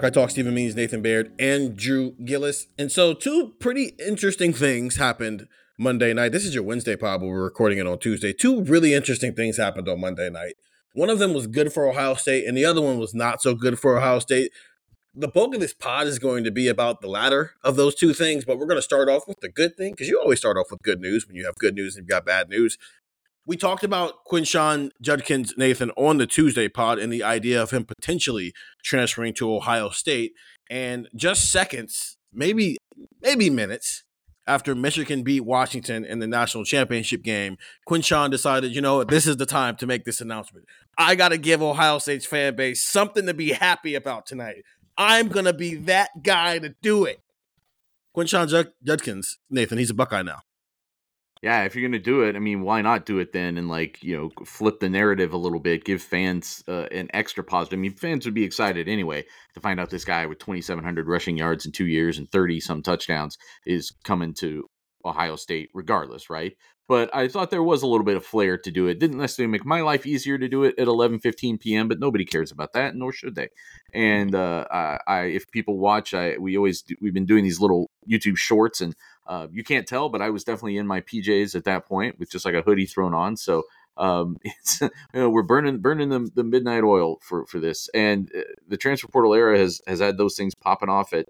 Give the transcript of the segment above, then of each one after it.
Buckeye Talk. Stephen Means, Nathan Baird, and Drew Gillis. And so, two pretty interesting things happened Monday night. This is your Wednesday pod, but we're recording it on Tuesday. Two really interesting things happened on Monday night. One of them was good for Ohio State, and the other one was not so good for Ohio State. The bulk of this pod is going to be about the latter of those two things, but we're going to start off with the good thing because you always start off with good news when you have good news and you've got bad news. We talked about Quinshon Judkins, Nathan, on the Tuesday pod and the idea of him potentially transferring to Ohio State. And just seconds, maybe maybe minutes after Michigan beat Washington in the national championship game, Quinshon decided, you know, this is the time to make this announcement. I got to give Ohio State's fan base something to be happy about tonight. I'm going to be that guy to do it. Quinshon Judkins, Nathan, he's a Buckeye now. Yeah, if you're gonna do it, I mean, why not do it then and like you know flip the narrative a little bit, give fans uh, an extra positive. I mean, fans would be excited anyway to find out this guy with 2,700 rushing yards in two years and 30 some touchdowns is coming to Ohio State, regardless, right? But I thought there was a little bit of flair to do it. Didn't necessarily make my life easier to do it at 11:15 p.m., but nobody cares about that, nor should they. And uh, I, if people watch, I we always do, we've been doing these little YouTube shorts and uh, you can't tell, but I was definitely in my PJs at that point with just like a hoodie thrown on. So um, it's you know we're burning burning the, the midnight oil for for this, and uh, the transfer portal era has has had those things popping off at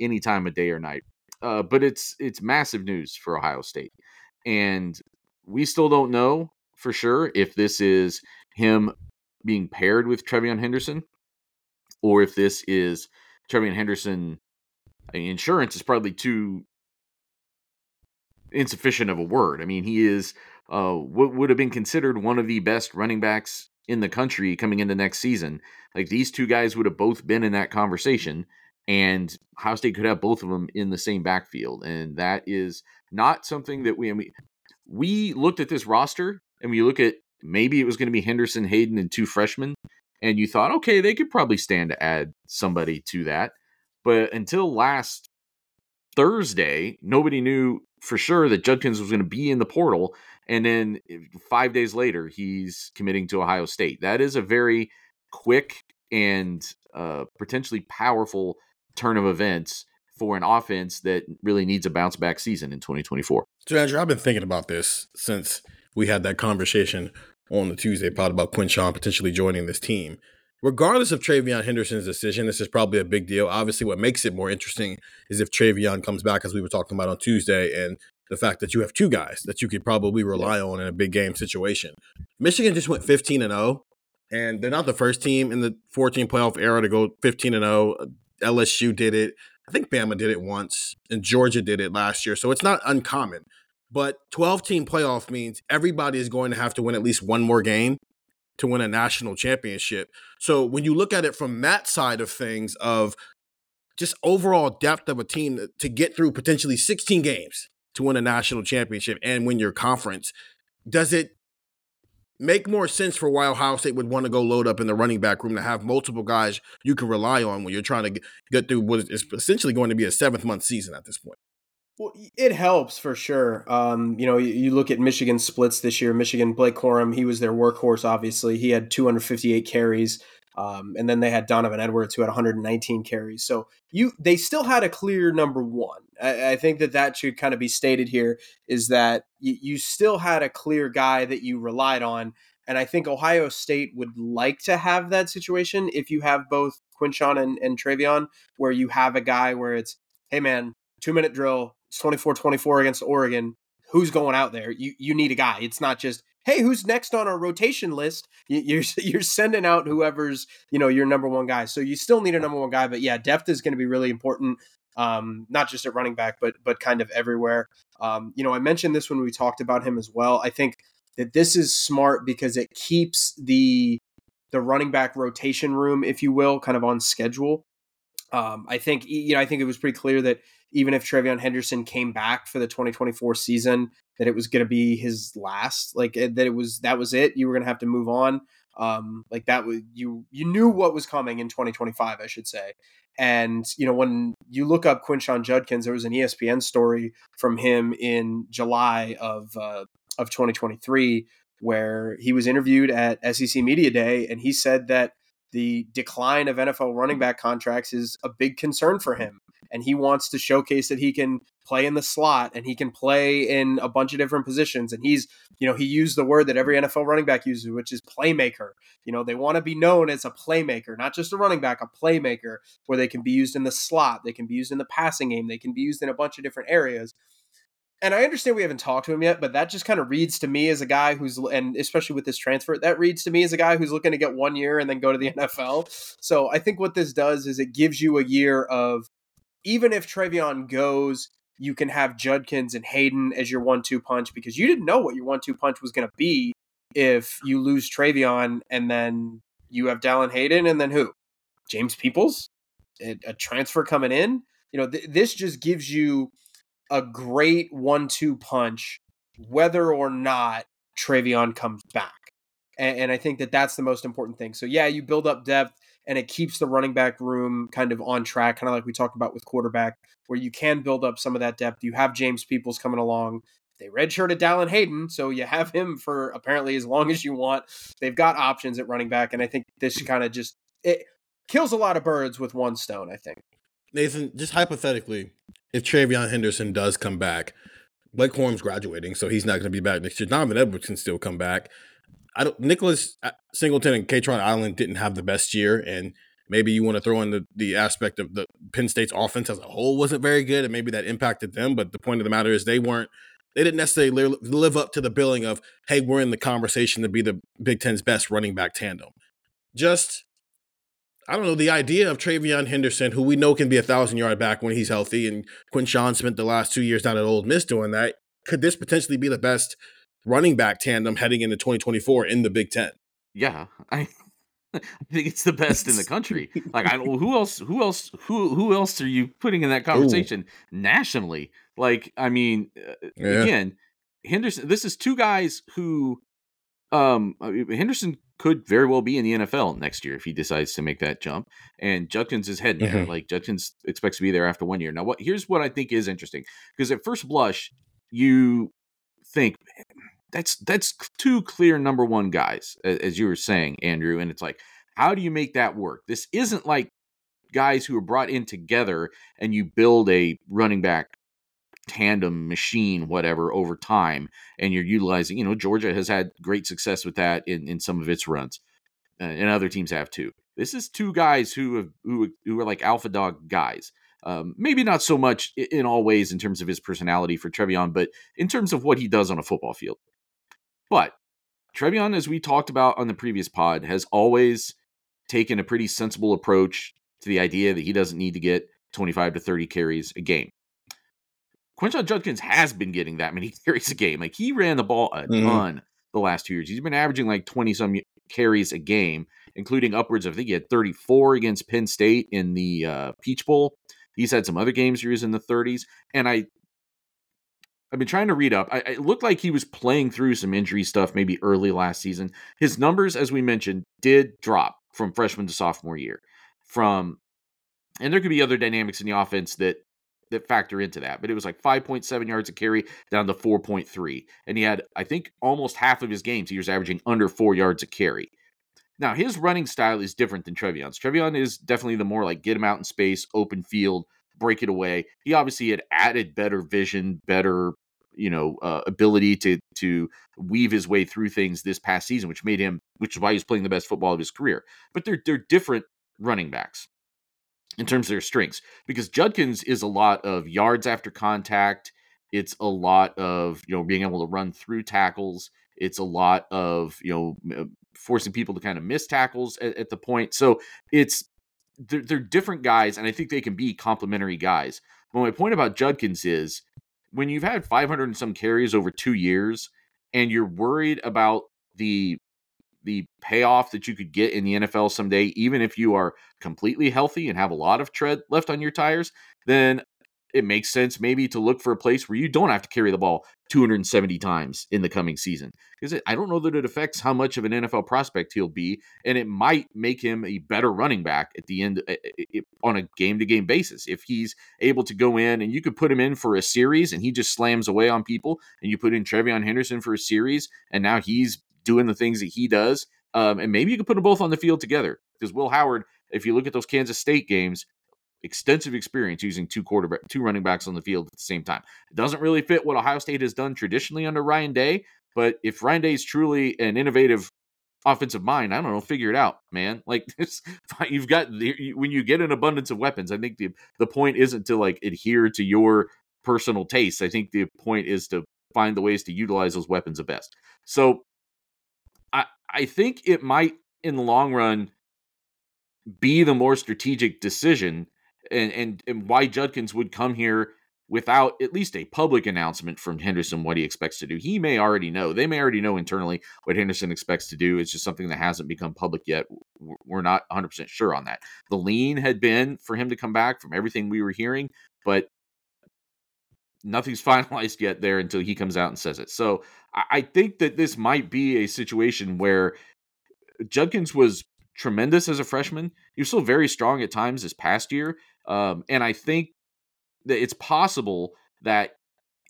any time of day or night. Uh, but it's it's massive news for Ohio State, and we still don't know for sure if this is him being paired with TreVeyon Henderson, or if this is TreVeyon Henderson. I mean, insurance is probably too insufficient of a word. I mean, he is uh, what would have been considered one of the best running backs in the country coming into next season. Like these two guys would have both been in that conversation, and Ohio State could have both of them in the same backfield, and that is not something that we. I mean, we looked at this roster and we look at maybe it was going to be Henderson, Hayden, and two freshmen, and you thought, okay, they could probably stand to add somebody to that, but until last Thursday, nobody knew for sure that Judkins was going to be in the portal. And then eh, five days later, he's committing to Ohio State. That is a very quick and uh, potentially powerful turn of events for an offense that really needs a bounce back season in 2024. So, Andrew, I've been thinking about this since we had that conversation on the Tuesday pod about Quinshon potentially joining this team regardless of TreVeyon Henderson's decision, this is probably a big deal. Obviously, what makes it more interesting is if TreVeyon comes back, as we were talking about on Tuesday, and the fact that you have two guys that you could probably rely on in a big game situation. Michigan just went 15 and 0, and they're not the first team in the 14 playoff era to go 15 and 0. LSU did it. I think Bama did it once, and Georgia did it last year. So it's not uncommon. But 12 team playoff means everybody is going to have to win at least one more game to win a national championship. So when you look at it from that side of things of just overall depth of a team to get through potentially 16 games to win a national championship and win your conference, does it make more sense for why Ohio State would want to go load up in the running back room to have multiple guys you can rely on when you're trying to get through what is essentially going to be a seventh month season at this point? Well, it helps for sure. Um, you know, you, you, look at Michigan splits this year. Michigan, Blake Corum, he was their workhorse. Obviously, he had 258 carries, um, and then they had Donovan Edwards who had 119 carries. So you, they still had a clear number one. I, I think that that should kind of be stated here is that you, you still had a clear guy that you relied on, and I think Ohio State would like to have that situation if you have both Quinshon and, and TreVeyon, where you have a guy where it's, hey man, two minute drill, 24 24 against Oregon, who's going out there? You you need a guy. It's not just hey, who's next on our rotation list? You're you're sending out whoever's you know your number one guy. So you still need a number one guy, but yeah, depth is going to be really important. Um, not just at running back, but but kind of everywhere. Um, you know, I mentioned this when we talked about him as well. I think that this is smart because it keeps the the running back rotation room, if you will, kind of on schedule. Um, I think you know I think it was pretty clear that even if TreVeyon Henderson came back for the 2024 season, that it was going to be his last, like eh, that it was that was it. You were going to have to move on. Um, like that was you you knew what was coming in 2025, I should say. And you know when you look up Quinshon Judkins, there was an ESPN story from him in July of uh, of 2023 where he was interviewed at SEC Media Day, and he said that the decline of NFL running mm-hmm. back contracts is a big concern for him. And he wants to showcase that he can play in the slot and he can play in a bunch of different positions. And he's, you know, he used the word that every NFL running back uses, which is playmaker. You know, they want to be known as a playmaker, not just a running back, a playmaker where they can be used in the slot, they can be used in the passing game, they can be used in a bunch of different areas and I understand we haven't talked to him yet, but that just kind of reads to me as a guy who's, and especially with this transfer, that reads to me as a guy who's looking to get one year and then go to the NFL. So I think what this does is it gives you a year of, even if TreVeyon goes, you can have Judkins and Hayden as your one-two punch because you didn't know what your one-two punch was going to be if you lose TreVeyon and then you have Dallan Hayden and then who? James Peoples, a, a transfer coming in. You know, th- this just gives you a great one-two punch, whether or not TreVeyon comes back. And, and, I think that that's the most important thing. So yeah, you build up depth, and it keeps the running back room kind of on track, kind of like we talked about with quarterback, where you can build up some of that depth. You have James Peoples coming along. They redshirted Dallan Hayden, so you have him for apparently as long as you want. They've got options at running back, and I think this kind of just it kills a lot of birds with one stone. I think. Nathan, just hypothetically, if TreVeyon Henderson does come back, Blake Corum's graduating, so he's not going to be back next year. Donovan Edwards can still come back. I don't. Nicholas uh, Singleton and Kaytron Allen didn't have the best year, and maybe you want to throw in the, the aspect of the Penn State's offense as a whole wasn't very good, and maybe that impacted them. But the point of the matter is they weren't. They didn't necessarily live up to the billing of, hey, we're in the conversation to be the Big Ten's best running back tandem. Just I don't know, the idea of TreVeyon Henderson, who we know can be a thousand yard back when he's healthy, and Quinshon spent the last two years down at Ole Miss doing that. Could this potentially be the best running back tandem heading into 2024 in the Big Ten? Yeah, I, I think it's the best in the country. Like, I don't who else, who else, who who else are you putting in that conversation Ooh. nationally? Like, I mean, uh, yeah. again, Henderson. This is two guys who, um, Henderson could very well be in the NFL next year if he decides to make that jump. And Judkins is heading there. Mm-hmm. Like Judkins expects to be there after one year. Now, what here's what I think is interesting because at first blush, you think that's that's two clear number one guys, as you were saying, Andrew. And it's like, how do you make that work? This isn't like guys who are brought in together and you build a running back tandem machine, whatever, over time, and you're utilizing, you know, Georgia has had great success with that in, in some of its runs, uh, and other teams have too. This is two guys who have, who who are like alpha dog guys. Um, maybe not so much in all ways in terms of his personality for TreVeyon but in terms of what he does on a football field. But TreVeyon as we talked about on the previous pod, has always taken a pretty sensible approach to the idea that he doesn't need to get 25 to 30 carries a game. Quinshon Judkins has been getting that many carries a game. Like he ran the ball a mm-hmm. ton the last two years. He's been averaging like 20 some carries a game, including upwards of, I think he had 34 against Penn State in the uh, Peach Bowl. He's had some other games where he was in the 30s. And I, I've been trying to read up. I, it looked like he was playing through some injury stuff maybe early last season. His numbers, as we mentioned, did drop from freshman to sophomore year. From and there could be other dynamics in the offense that that factor into that. But it was like 5.7 yards a carry down to 4.3. And he had, I think, almost half of his games, he was averaging under four yards a carry. Now, his running style is different than TreVeyon's. TreVeyon is definitely the more like get him out in space, open field, break it away. He obviously had added better vision, better you know uh, ability to to weave his way through things this past season, which made him, which is why he's playing the best football of his career. But they're they're different running backs in terms of their strengths because Judkins is a lot of yards after contact. It's a lot of you know being able to run through tackles. It's a lot of you know uh, forcing people to kind of miss tackles at, at the point. So it's they're, they're different guys, and I think they can be complementary guys. But my point about Judkins is when you've had 500 and some carries over two years, and you're worried about the the payoff that you could get in the NFL someday, even if you are completely healthy and have a lot of tread left on your tires, then it makes sense maybe to look for a place where you don't have to carry the ball 270 times in the coming season because I don't know that it affects how much of an NFL prospect he'll be, and it might make him a better running back at the end eh, eh, eh, on a game to game basis. If he's able to go in and you could put him in for a series and he just slams away on people, and you put in TreVeyon Henderson for a series and now he's doing the things that he does, um, and maybe you could put them both on the field together because Will Howard, if you look at those Kansas State games, extensive experience using two quarterback, two running backs on the field at the same time. It doesn't really fit what Ohio State has done traditionally under Ryan Day, but if Ryan Day is truly an innovative offensive mind, I don't know, figure it out, man. Like this, you've got when you get an abundance of weapons. I think the the point isn't to like adhere to your personal tastes. I think the point is to find the ways to utilize those weapons the best. So, I think it might in the long run be the more strategic decision and, and, and why Judkins would come here without at least a public announcement from Henderson what he expects to do. He may already know. They may already know internally what Henderson expects to do. It's just something that hasn't become public yet. We're not 100% sure on that. The lean had been for him to come back from everything we were hearing, but nothing's finalized yet there until he comes out and says it. So I think that this might be a situation where Judkins was tremendous as a freshman. He was still very strong at times this past year. Um, and I think that it's possible that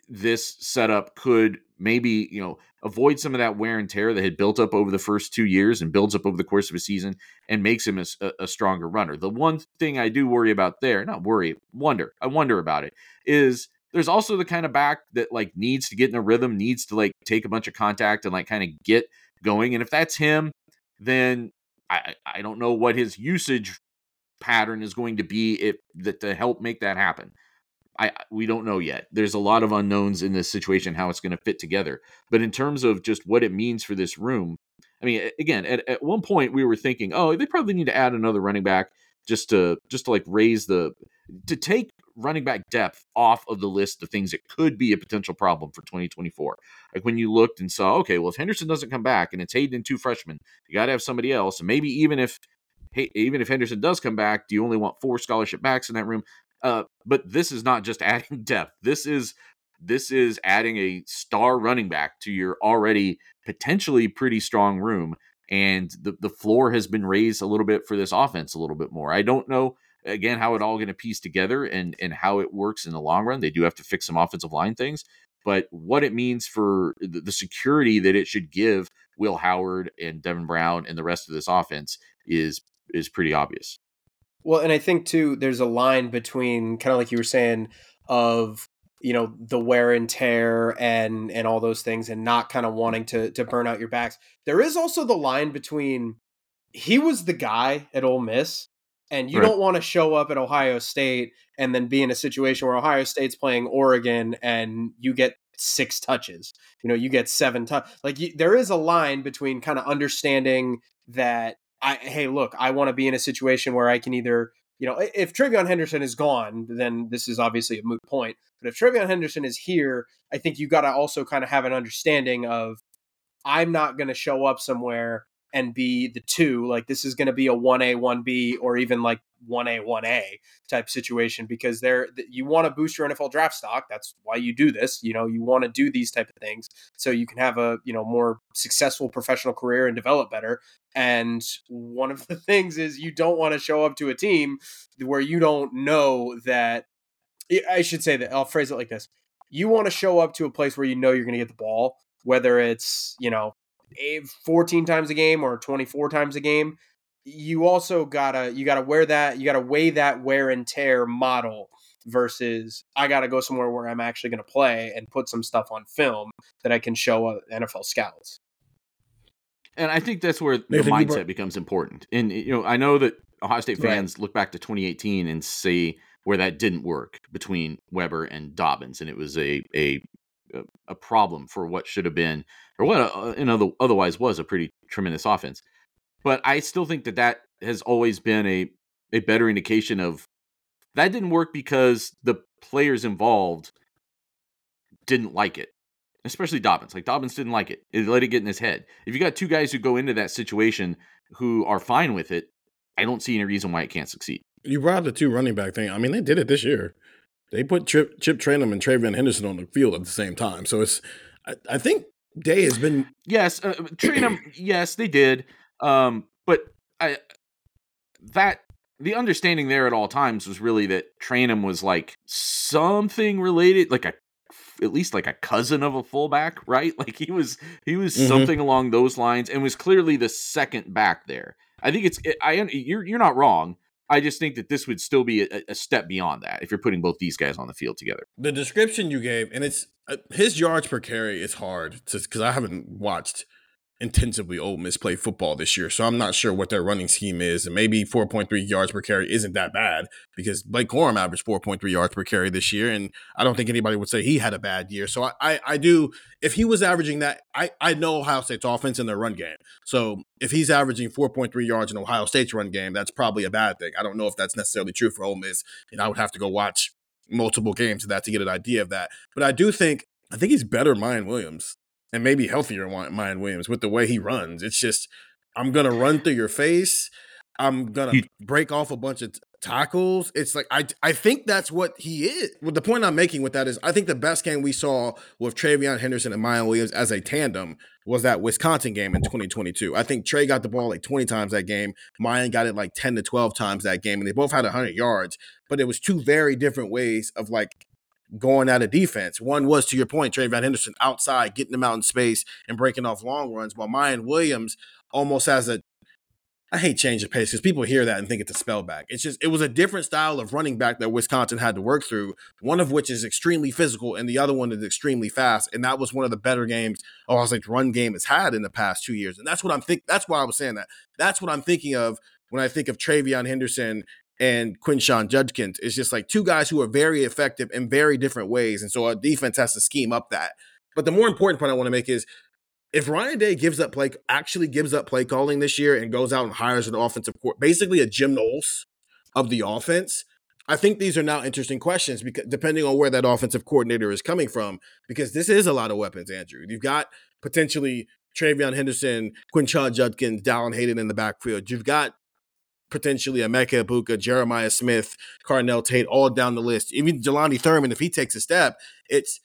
this setup could maybe, you know, avoid some of that wear and tear that had built up over the first two years and builds up over the course of a season and makes him a, a stronger runner. The one thing I do worry about there, not worry, wonder, I wonder about it, is there's also the kind of back that like needs to get in a rhythm, needs to like take a bunch of contact and like kind of get going. And if that's him, then I, I don't know what his usage pattern is going to be if that to help make that happen. I we don't know yet. There's a lot of unknowns in this situation how it's going to fit together. But in terms of just what it means for this room, I mean, again, at, at one point we were thinking, oh, they probably need to add another running back just to just to like raise the to take running back depth off of the list of things that could be a potential problem for 2024. Like when you looked and saw, okay, well, if Henderson doesn't come back and it's Hayden and two freshmen, you got to have somebody else. And maybe even if hey, even if Henderson does come back, do you only want four scholarship backs in that room? Uh, but this is not just adding depth. This is this is adding a star running back to your already potentially pretty strong room. And the, the floor has been raised a little bit for this offense a little bit more. I don't know again how it all going to piece together and and how it works in the long run. They do have to fix some offensive line things, but what it means for the, the security that it should give Will Howard and Devin Brown and the rest of this offense is is pretty obvious. Well, and I think too, there's a line between kind of like you were saying of you know the wear and tear and and all those things, and not kind of wanting to to burn out your backs. There is also the line between he was the guy at Ole Miss, and you right. don't want to show up at Ohio State and then be in a situation where Ohio State's playing Oregon and you get six touches. You know, you get seven touch. Like you, there is a line between kind of understanding that I hey, look, I want to be in a situation where I can either, you know, if TreVeyon Henderson is gone, then this is obviously a moot point. But if TreVeyon Henderson is here, I think you got to also kind of have an understanding of I'm not going to show up somewhere and be the two. Like this is going to be a 1A, 1B, or even like 1A, 1A type situation because there you want to boost your NFL draft stock. That's why you do this. You know, you want to do these type of things so you can have a, you know, more successful professional career and develop better. And one of the things is you don't want to show up to a team where you don't know that I should say that I'll phrase it like this. You want to show up to a place where you know you're going to get the ball, whether it's, you know, 14 times a game or 24 times a game you also gotta you gotta wear that you gotta weigh that wear and tear model versus I gotta go somewhere where I'm actually gonna play and put some stuff on film that I can show uh, NFL scouts. And I think that's where the mindset becomes important. And you know, I know that Ohio State fans right. look back to 2018 and see where that didn't work between Weber and Dobbins, and it was a a a problem for what should have been or what uh, in other, otherwise was a pretty tremendous offense. But I still think that that has always been a a better indication of that didn't work because the players involved didn't like it. Especially Dobbins. Like Dobbins didn't like it. It let it get in his head. If you got two guys who go into that situation who are fine with it, I don't see any reason why it can't succeed. You brought the two running back thing. I mean, they did it this year. They put Chip, Chip and TreVeyon Henderson on the field at the same time. So it's, I, I think Day has been. Yes, uh, Trayanum, yes, they did. Um, but I, that the understanding there at all times was really that Trayanum was like something related, like a at least like a cousin of a fullback, right? Like he was he was mm-hmm. something along those lines, and was clearly the second back there. I think it's I you're you're not wrong. I just think that this would still be a, a step beyond that if you're putting both these guys on the field together. The description you gave, and it's uh, his yards per carry is hard because I haven't watched intensively Ole Miss play football this year. So I'm not sure what their running scheme is. And maybe 4.3 yards per carry isn't that bad because Blake Corum averaged 4.3 yards per carry this year. And I don't think anybody would say he had a bad year. So I, I, I do, if he was averaging that, I, I know Ohio State's offense in their run game. So if he's averaging 4.3 yards in Ohio State's run game, that's probably a bad thing. I don't know if that's necessarily true for Ole Miss. And I would have to go watch multiple games of that to get an idea of that. But I do think, I think he's better Miyan Williams and maybe healthier Miyan Williams with the way he runs. It's just I'm gonna run through your face. I'm gonna he, break off a bunch of t- tackles. It's like I I think that's what he is. Well, the point I'm making with that is I think the best game we saw with TreVeyon Henderson and Miyan Williams as a tandem was that Wisconsin game in 2022. I think Trey got the ball like 20 times that game. Miyan got it like 10 to 12 times that game, and they both had 100 yards. But it was two very different ways of like going out of defense. One was to your point, TreVeyon Henderson outside, getting them out in space and breaking off long runs, while Miyan Williams almost has a I hate change of pace because people hear that and think it's a spell back. It's just it was a different style of running back that Wisconsin had to work through. One of which is extremely physical, and the other one is extremely fast. And that was one of the better games Ohio State's run game has had in the past two years. And that's what I'm think. That's why I was saying that. That's what I'm thinking of when I think of TreVeyon Henderson and Quinshon Judkins. It's just like two guys who are very effective in very different ways. And so our defense has to scheme up that. But the more important point I want to make is if Ryan Day gives up play, actually gives up play calling this year and goes out and hires an offensive court, basically a Jim Knowles of the offense, I think these are now interesting questions because depending on where that offensive coordinator is coming from, because this is a lot of weapons, Andrew. You've got potentially TreVeyon Henderson, Quinshon Judkins, Dallan Hayden in the backfield. You've got potentially Emeka Egbuka, Jeremiah Smith, Carnell Tate, all down the list. Even Jelani Thurman, if he takes a step, it's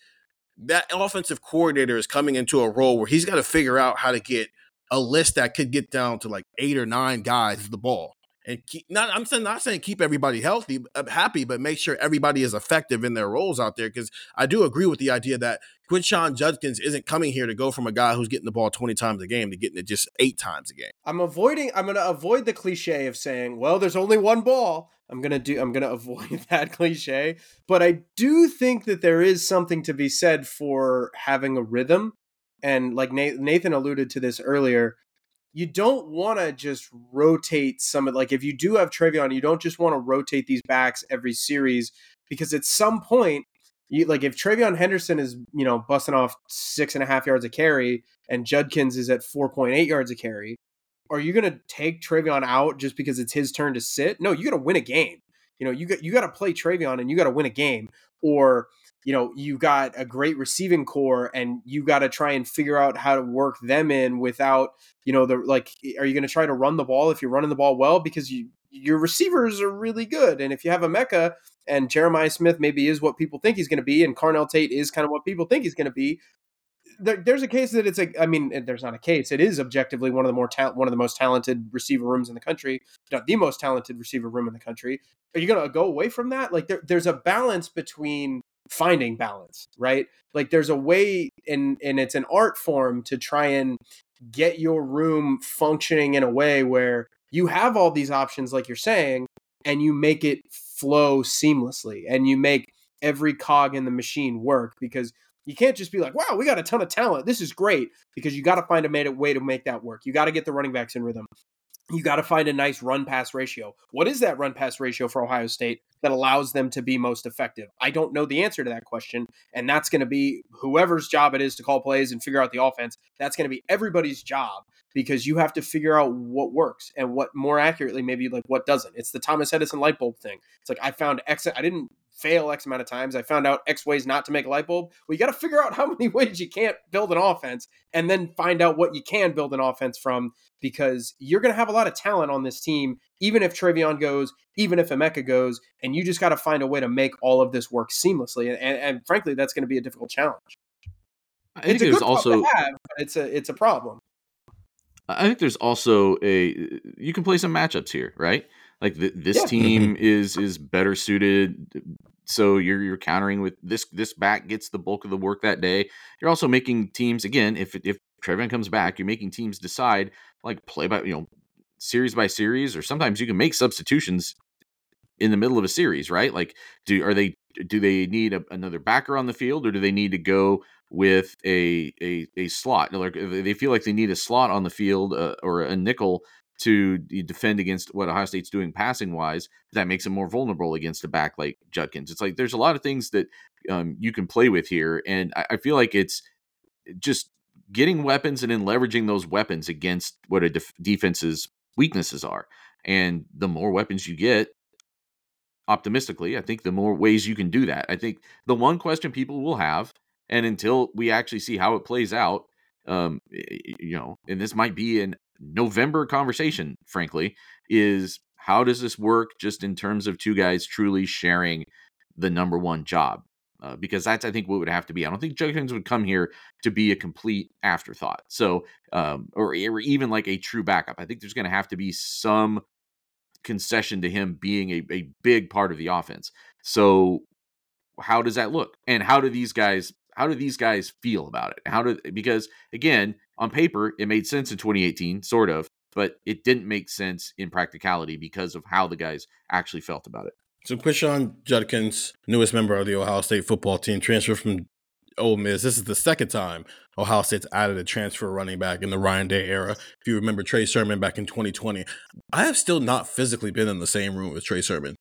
that offensive coordinator is coming into a role where he's got to figure out how to get a list that could get down to like eight or nine guys the ball and keep not I'm saying not saying keep everybody healthy, uh, happy, but make sure everybody is effective in their roles out there. Because I do agree with the idea that Quinshon Judkins isn't coming here to go from a guy who's getting the ball 20 times a game to getting it just eight times a game. I'm avoiding I'm gonna avoid the cliche of saying, well, there's only one ball. I'm gonna do I'm gonna avoid that cliche. But I do think that there is something to be said for having a rhythm. And like Nathan alluded to this earlier, you don't want to just rotate some of like if you do have TreVeyon, you don't just want to rotate these backs every series because at some point, you like if TreVeyon Henderson is you know busting off six and a half yards a carry and Judkins is at four point eight yards a carry, are you going to take TreVeyon out just because it's his turn to sit? No, you got to win a game. You know, you got you got to play TreVeyon and you got to win a game, or you know you've got a great receiving corps and you got to try and figure out how to work them in without you know the like are you going to try to run the ball if you're running the ball well? Because you your receivers are really good. And if you have Emeka and Jeremiah Smith maybe is what people think he's going to be and Carnell Tate is kind of what people think he's going to be there, there's a case that it's a I mean there's not a case. It is objectively one of the more ta- one of the most talented receiver rooms in the country not the most talented receiver room in the country. Are you going to go away from that? Like there, there's a balance between finding balance, right? Like there's a way and and it's an art form to try and get your room functioning in a way where you have all these options like you're saying and you make it flow seamlessly and you make every cog in the machine work because you can't just be like, wow, we got a ton of talent. This is great because you got to find a way to make that work. You got to get the running backs in rhythm you got to find a nice run pass ratio. What is that run pass ratio for Ohio State that allows them to be most effective? I don't know the answer to that question. And that's going to be whoever's job it is to call plays and figure out the offense. That's going to be everybody's job. because you have to figure out what works and what more accurately maybe like what doesn't. It's the Thomas Edison light bulb thing. It's like I found X I didn't fail X amount of times. I found out X ways not to make a light bulb. Well, you got to figure out how many ways you can't build an offense and then find out what you can build an offense from because you're going to have a lot of talent on this team, even if TreVeyon goes, even if Emeka goes, and you just got to find a way to make all of this work seamlessly. And, and, and frankly, that's going to be a difficult challenge. I think it's there's also have, it's a it's a problem. I think there's also a you can play some matchups here, right? Like th- this Yeah. team mm-hmm. is is better suited, so you're you're countering with this this back gets the bulk of the work that day. You're also making teams again. If if Trevin comes back, you're making teams decide like play by you know series by series, or sometimes you can make substitutions in the middle of a series, right? Like do are they do they need a, another backer on the field, or do they need to go with a a, a slot? Like they feel like they need a slot on the field uh, or a nickel to defend against what Ohio State's doing passing wise, that makes them more vulnerable against a back like Judkins. It's like there's a lot of things that um, you can play with here, and I, I feel like it's just getting weapons and then leveraging those weapons against what a def- defense's weaknesses are. And the more weapons you get, optimistically, I think the more ways you can do that. I think the one question people will have, and until we actually see how it plays out, um, you know, and this might be an November conversation, frankly, is how does this work just in terms of two guys truly sharing the number one job? Uh, because that's, I think, what would have to be. I don't think Judkins would come here to be a complete afterthought. So, um, or, or even like a true backup. I think there's going to have to be some concession to him being a, a big part of the offense. So, how does that look? And how do these guys how do these guys feel about it? How do because again, on paper it made sense in 2018 sort of, but it didn't make sense in practicality because of how the guys actually felt about it. So Quinshon Judkins, newest member of the Ohio State football team, transferred from Ole Miss. This is the second time Ohio State's added a transfer running back in the Ryan Day era. If you remember Trey Sermon back in 2020, I have still not physically been in the same room with Trey Sermon.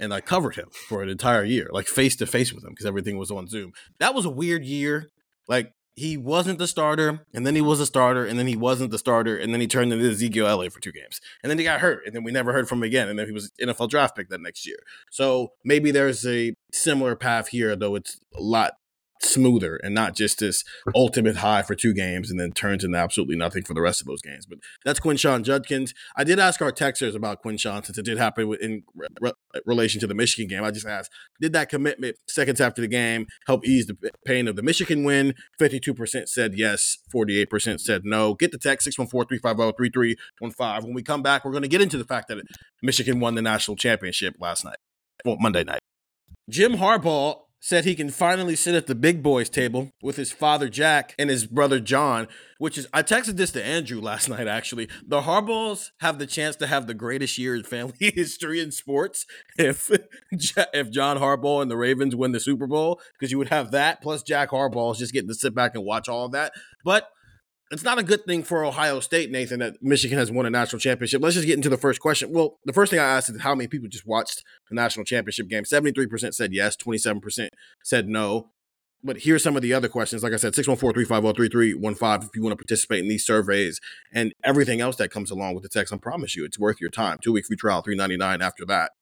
And I covered him for an entire year, like face to face with him because everything was on Zoom. That was a weird year. Like he wasn't the starter, and then he was a starter, and then he wasn't the starter, and then he turned into Ezekiel Elliott for two games, and then he got hurt, and then we never heard from him again, and then he was NFL draft pick that next year. So maybe there's a similar path here, though it's a lot smoother and not just this ultimate high for two games and then turns into absolutely nothing for the rest of those games. But that's Quinshon Judkins. I did ask our texters about Quinshon since it did happen in re- relation to the Michigan game. I just asked, did that commitment seconds after the game help ease the pain of the Michigan win? 52% said yes, 48% said no. Get the text 614-350-3315. When we come back, we're going to get into the fact that Michigan won the national championship last night, well, Monday night. Jim Harbaugh said he can finally sit at the big boys table with his father Jack and his brother John, which is I texted this to Andrew last night actually. The Harbaughs have the chance to have the greatest year in family history in sports if if John Harbaugh and the Ravens win the Super Bowl because you would have that plus Jack Harbaugh is just getting to sit back and watch all of that. But it's not a good thing for Ohio State, Nathan, that Michigan has won a national championship. Let's just get into the first question. Well, the first thing I asked is how many people just watched the national championship game. 73% said yes, 27% said no. But here's some of the other questions. Like I said, 614-350-3315 if you want to participate in these surveys and everything else that comes along with the text. I promise you, it's worth your time. Two week free trial, 399 after that.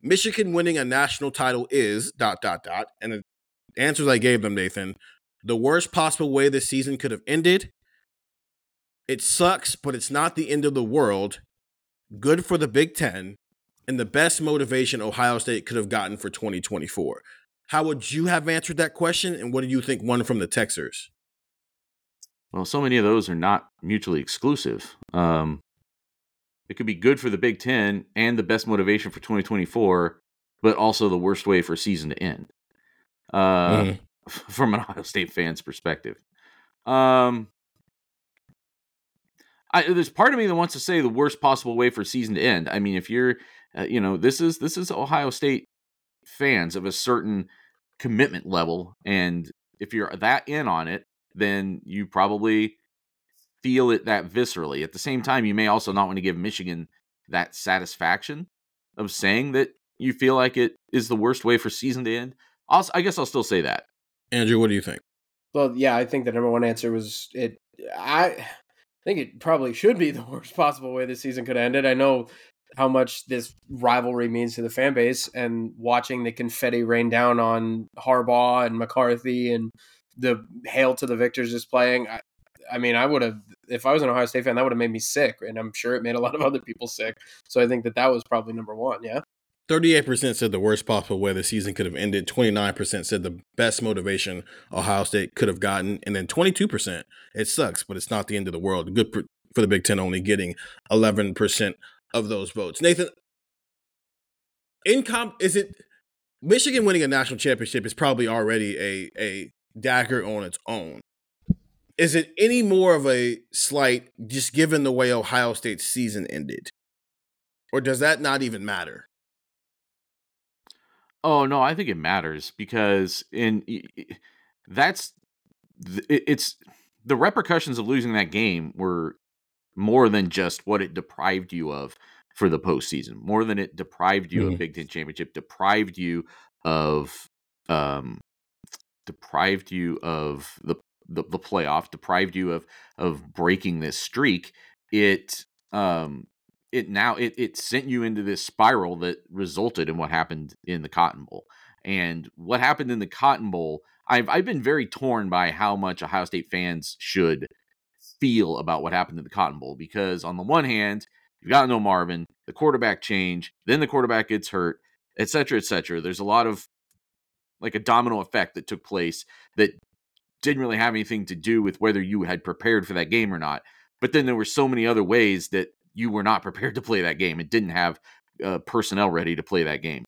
Michigan winning a national title is dot dot dot. And the answers I gave them, Nathan, the worst possible way this season could have ended. It sucks, but it's not the end of the world. Good for the Big Ten, and the best motivation Ohio State could have gotten for 2024. How would you have answered that question, and what do you think won from the Texers? Well, so many of those are not mutually exclusive. Um, it could be good for the Big Ten and the best motivation for 2024, but also the worst way for a season to end. Uh, Mhm. From an Ohio State fan's perspective, um, I, there's part of me that wants to say the worst possible way for a season to end. I mean, if you're, uh, you know, this is this is Ohio State fans of a certain commitment level, and if you're that in on it, then you probably feel it that viscerally. At the same time, you may also not want to give Michigan that satisfaction of saying that you feel like it is the worst way for season to end. I'll, I guess I'll still say that. Andrew, what do you think? Well, yeah, I think the number one answer was it. I think it probably should be the worst possible way the season could have ended. I know how much this rivalry means to the fan base, and watching the confetti rain down on Harbaugh and McCarthy and the hail to the victors is playing. I, I mean, I would have if I was an Ohio State fan, that would have made me sick, and I'm sure it made a lot of other people sick. So I think that that was probably number one. Yeah. 38% said the worst possible way the season could have ended. 29% said the best motivation Ohio State could have gotten. And then 22%, it sucks, but it's not the end of the world. Good for the Big Ten only getting 11% of those votes. Nathan, in comp, is it Michigan winning a national championship is probably already a, a dagger on its own. Is it any more of a slight just given the way Ohio State's season ended? Or does that not even matter? Oh no, I think it matters because in that's it's the repercussions of losing that game were more than just what it deprived you of for the postseason, more than it deprived you mm-hmm. of Big Ten championship, deprived you of um deprived you of the, the the playoff, deprived you of of breaking this streak. It um it now it, it sent you into this spiral that resulted in what happened in the Cotton Bowl. And what happened in the Cotton Bowl, I've I've been very torn by how much Ohio State fans should feel about what happened in the Cotton Bowl because on the one hand, you've got no Marvin, the quarterback change, then the quarterback gets hurt, et cetera, et cetera. There's a lot of like a domino effect that took place that didn't really have anything to do with whether you had prepared for that game or not. But then there were so many other ways that you were not prepared to play that game and didn't have uh, personnel ready to play that game.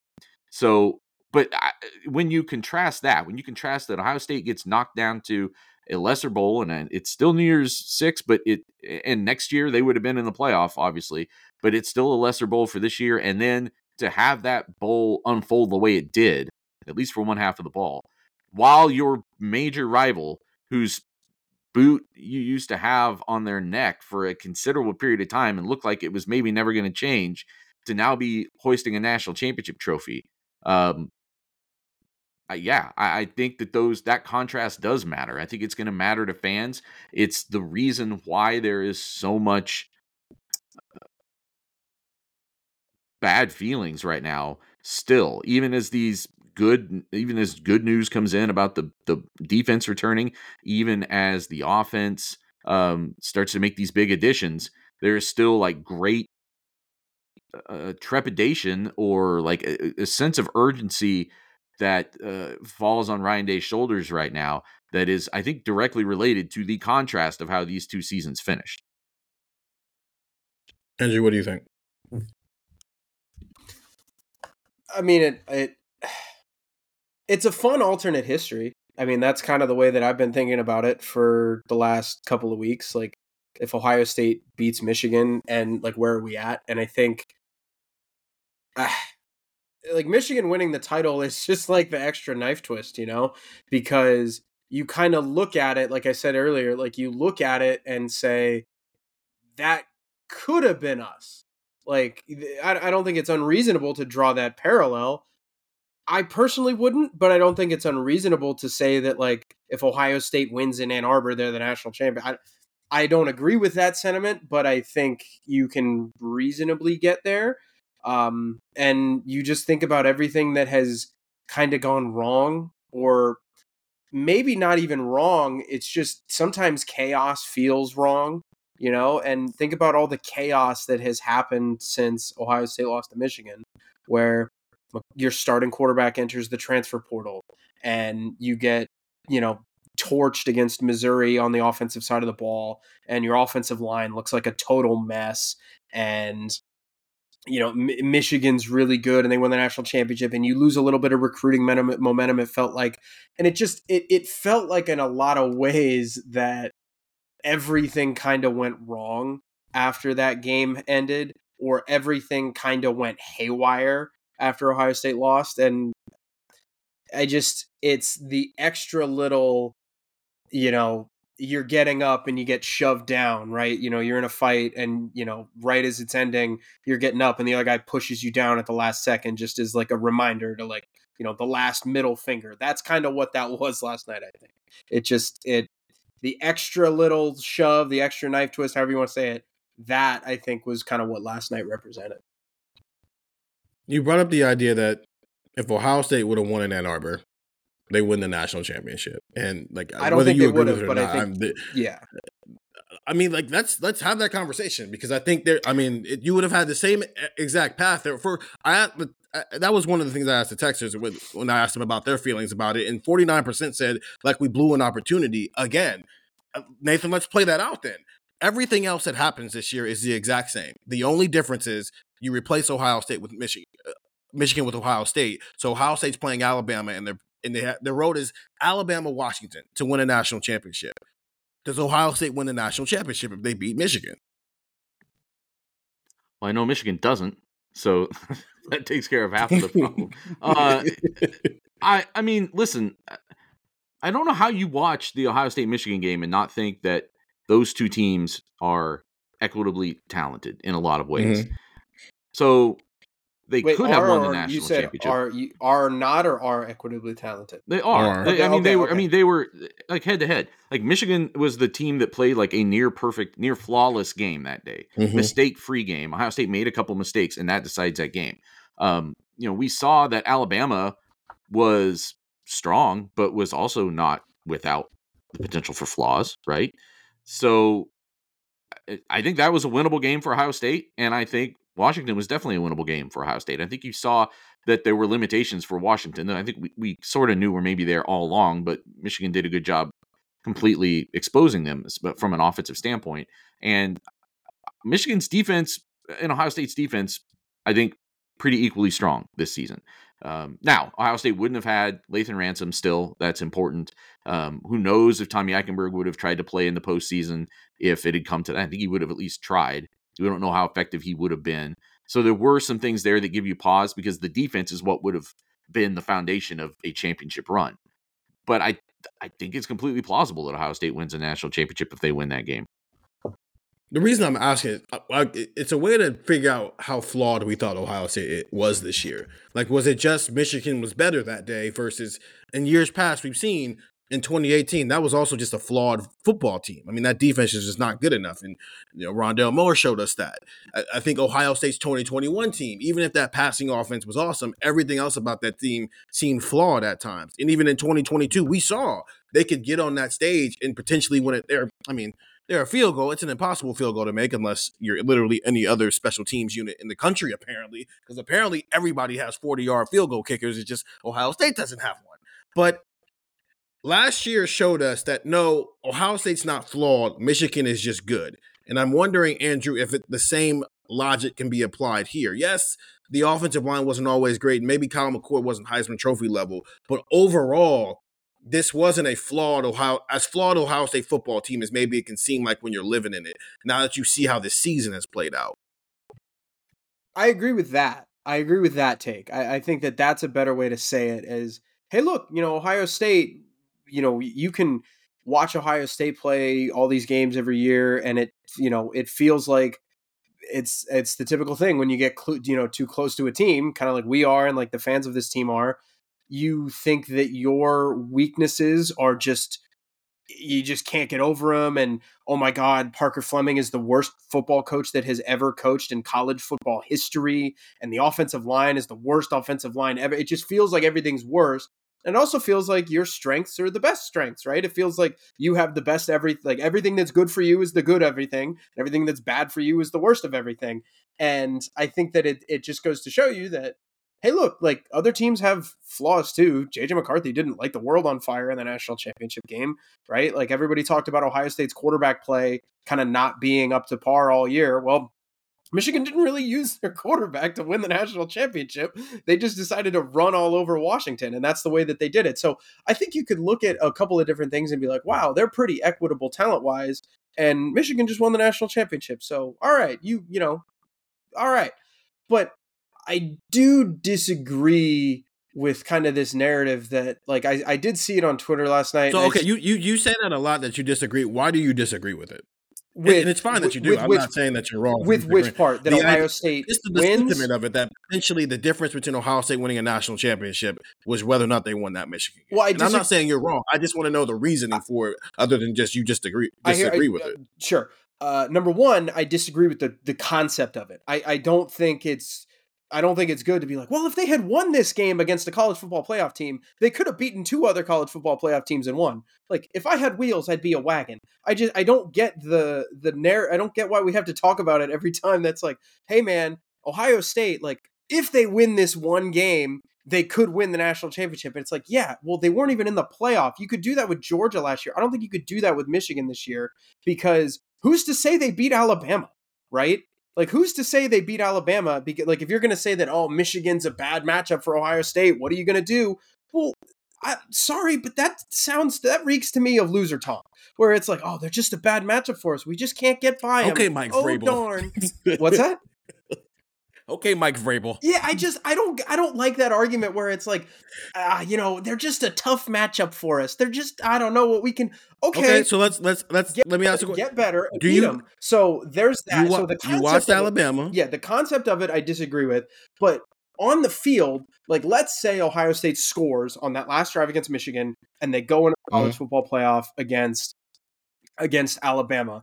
So, but I, when you contrast that, when you contrast that Ohio State gets knocked down to a lesser bowl and it's still New Year's six, but it and next year they would have been in the playoff, obviously, but it's still a lesser bowl for this year. And then to have that bowl unfold the way it did, at least for one half of the ball, while your major rival, who's boot you used to have on their neck for a considerable period of time and looked like it was maybe never going to change to now be hoisting a national championship trophy. Um, yeah, I, I, think that those that contrast does matter. I think it's going to matter to fans. It's the reason why there is so much bad feelings right now. Still, even as these good even as good news comes in about the the defense returning, even as the offense um, starts to make these big additions, there is still like great uh, trepidation or like a, a, sense of urgency that uh, falls on Ryan Day's shoulders right now. That is, I think, directly related to the contrast of how these two seasons finished. Andrew, what do you think? I mean, it it it's a fun alternate history. I mean, that's kind of the way that I've been thinking about it for the last couple of weeks. Like, if Ohio State beats Michigan, and like, where are we at? And I think, uh, like, Michigan winning the title is just like the extra knife twist, you know, because you kind of look at it, like I said earlier, like you look at it and say, that could have been us. Like, I, I don't think it's unreasonable to draw that parallel I personally wouldn't, but I don't think it's unreasonable to say that like if Ohio State wins in Ann Arbor, they're the national champion. I, I don't agree with that sentiment, but I think you can reasonably get there. Um, and you just think about everything that has kind of gone wrong, or maybe not even wrong. It's just sometimes chaos feels wrong, you know. And think about all the chaos that has happened since Ohio State lost to Michigan, where your starting quarterback enters the transfer portal and you get, you know, torched against Missouri on the offensive side of the ball and your offensive line looks like a total mess and you know M- Michigan's really good and they won the national championship and you lose a little bit of recruiting momentum it felt like and it just it it felt like in a lot of ways that everything kind of went wrong after that game ended or everything kind of went haywire after Ohio State lost. And I just, it's the extra little, you know, you're getting up and you get shoved down, right? You know, you're in a fight and, you know, right as it's ending, you're getting up and the other guy pushes you down at the last second just as like a reminder to like, you know, the last middle finger. That's kind of what that was last night, I think. It just it the extra little shove, the extra knife twist, however you want to say it. That I think was kind of what last night represented. You brought up the idea that if Ohio State would have won in Ann Arbor, they win the national championship. And like, I don't whether think you they would have, but not, think the- yeah, I mean, like let's let's have that conversation because I think there. I mean, it, you would have had the same exact path there. For I, but, uh, that was one of the things I asked the when, when I asked them about their feelings about it, and forty nine percent said like we blew an opportunity again. Uh, Nathan, let's play that out then. Everything else that happens this year is the exact same. The only difference is you replace Ohio State with Michigan, uh, Michigan with Ohio State. So Ohio State's playing Alabama, and their and they ha- their road is Alabama Washington to win a national championship. Does Ohio State win the national championship if they beat Michigan? Well, I know Michigan doesn't, so that takes care of half of the problem. uh, I I mean, listen, I don't know how you watch the Ohio State Michigan game and not think that those two teams are equitably talented in a lot of ways. So they Wait, could have won the national you said championship. are you are not or are equitably talented? They are. Are. They- I Okay, mean, they okay, were. I mean, they were like head to head. Like Michigan was the team that played like a near perfect, near flawless game that day, Mhm. mistake free game. Ohio State made a couple mistakes, and that decides that game. Um, you know, we saw that Alabama was strong, but was also not without the potential for flaws. Right. So, I- think that was a winnable game for Ohio State, and I think Washington was definitely a winnable game for Ohio State. I think you saw that there were limitations for Washington. I think we, we sort of knew were maybe there all along, but Michigan did a good job completely exposing them but from an offensive standpoint. And uh, Michigan's defense uh, and Ohio State's defense, I think, pretty equally strong this season. Um, now, Ohio State wouldn't have had Lathan Ransom still. That's important. Um, who knows if Tommy Eichenberg would have tried to play in the postseason if it had come to that? I think he would have at least tried. We don't know how effective he would have been. So there were some things there that give you pause because the defense is what would have been the foundation of a championship run. But I I think it's completely plausible that Ohio State wins a national championship if they win that game. The reason I'm asking I- uh, it's a way to figure out how flawed we thought Ohio State was this year. Like, was it just Michigan was better that day versus in years past we've seen in 2018 that was also just a flawed football team. I mean, that defense is just not good enough, and you know Rondale Moore showed us that. I think Ohio State's 2021 team, even if that passing offense was awesome, everything else about that team seemed flawed at times. And even in 2022, we saw they could get on that stage and potentially win it there. I mean, they're a field goal. It's an impossible field goal to make unless you're literally any other special teams unit in the country, apparently, because apparently everybody has 40 yard field goal kickers. It's just Ohio State doesn't have one. But last year showed us that no, Ohio State's not flawed. Michigan is just good. And I'm wondering, Andrew, if it, the same logic can be applied here. Yes, the offensive line wasn't always great. Maybe Kyle McCord wasn't Heisman Trophy level, but overall, this wasn't a flawed Ohio as flawed Ohio State football team as maybe it can seem like when you're living in it. Now that you see how this season has played out, I agree with that. I agree with that take. I, I think that that's a better way to say it. Is hey, look, you know, Ohio State. You know, you can watch Ohio State play all these games every year, and it you know it feels like it's it's the typical thing when you get cl- you know too close to a team, kind of like we are, and like the fans of this team are. You think that your weaknesses are just you just can't get over them and oh my god parker fleming is the worst football coach that has ever coached in college football history and the offensive line is the worst offensive line ever. It just feels like everything's worse and it also feels like your strengths are the best strengths right? It feels like you have the best every like everything that's good for you is the good everything everything that's bad for you is the worst of everything and i think that it, it just goes to show you that hey, look, like other teams have flaws too. JJ McCarthy didn't light the world on fire in the national championship game, right? Like everybody talked about Ohio State's quarterback play kind of not being up to par all year. Well, Michigan didn't really use their quarterback to win the national championship. They just decided to run all over Washington, and that's the way that they did it. So I think you could look at a couple of different things and be like, wow, they're pretty equitable talent wise. And Michigan just won the national championship. So, all right, you, you know, all right. But I do disagree with kind of this narrative that like I, I did see it on Twitter last night. so okay, you you you say that a lot that you disagree. Why do you disagree with it? with, and it's fine that you do. with I'm which, not saying that you're wrong. with which part that The Ohio State It's the, the wins. sentiment of it that potentially the difference between Ohio State winning a national championship was whether or not they won that Michigan. Game. Well, I and I'm not saying you're wrong. I just want to know the reasoning for it, other than just you just agree I hear- disagree I- with uh, it. Sure. Uh, number one, I disagree with the the concept of it. I, I don't think it's I don't think it's good to be like, well, if they had won this game against a college football playoff team, they could have beaten two other college football playoff teams and won. Like, if I had wheels, I'd be a wagon. I just I don't get the the narr. I don't get why we have to talk about it every time. That's like, hey man, Ohio State, like if they win this one game, they could win the national championship. And it's like, yeah, well, they weren't even in the playoff. You could do that with Georgia last year. I don't think you could do that with Michigan this year because who's to say they beat Alabama, right? Like, who's to say they beat Alabama? Because, like, if you're going to say that, oh, Michigan's a bad matchup for Ohio State, what are you going to do? Well, I, sorry, but that sounds that reeks to me of loser talk, where it's like, oh, they're just a bad matchup for us. We just can't get by. Okay, Mike Oh Vrabel. darn! What's that? Okay, Mike Vrabel. Yeah, I just I don't I don't like that argument where it's like, ah, you know, they're just a tough matchup for us. They're just I don't know what we can. Okay, Okay, so let's let's let's Get- let me ask you. a que- get better. Do beat you- 'em. So there's that. You, wa- so the you concept watched of it- Alabama. yeah, the concept of it I disagree with, but on the field, like let's say Ohio State scores on that last drive against Michigan, and they go in a college football playoff against against Alabama.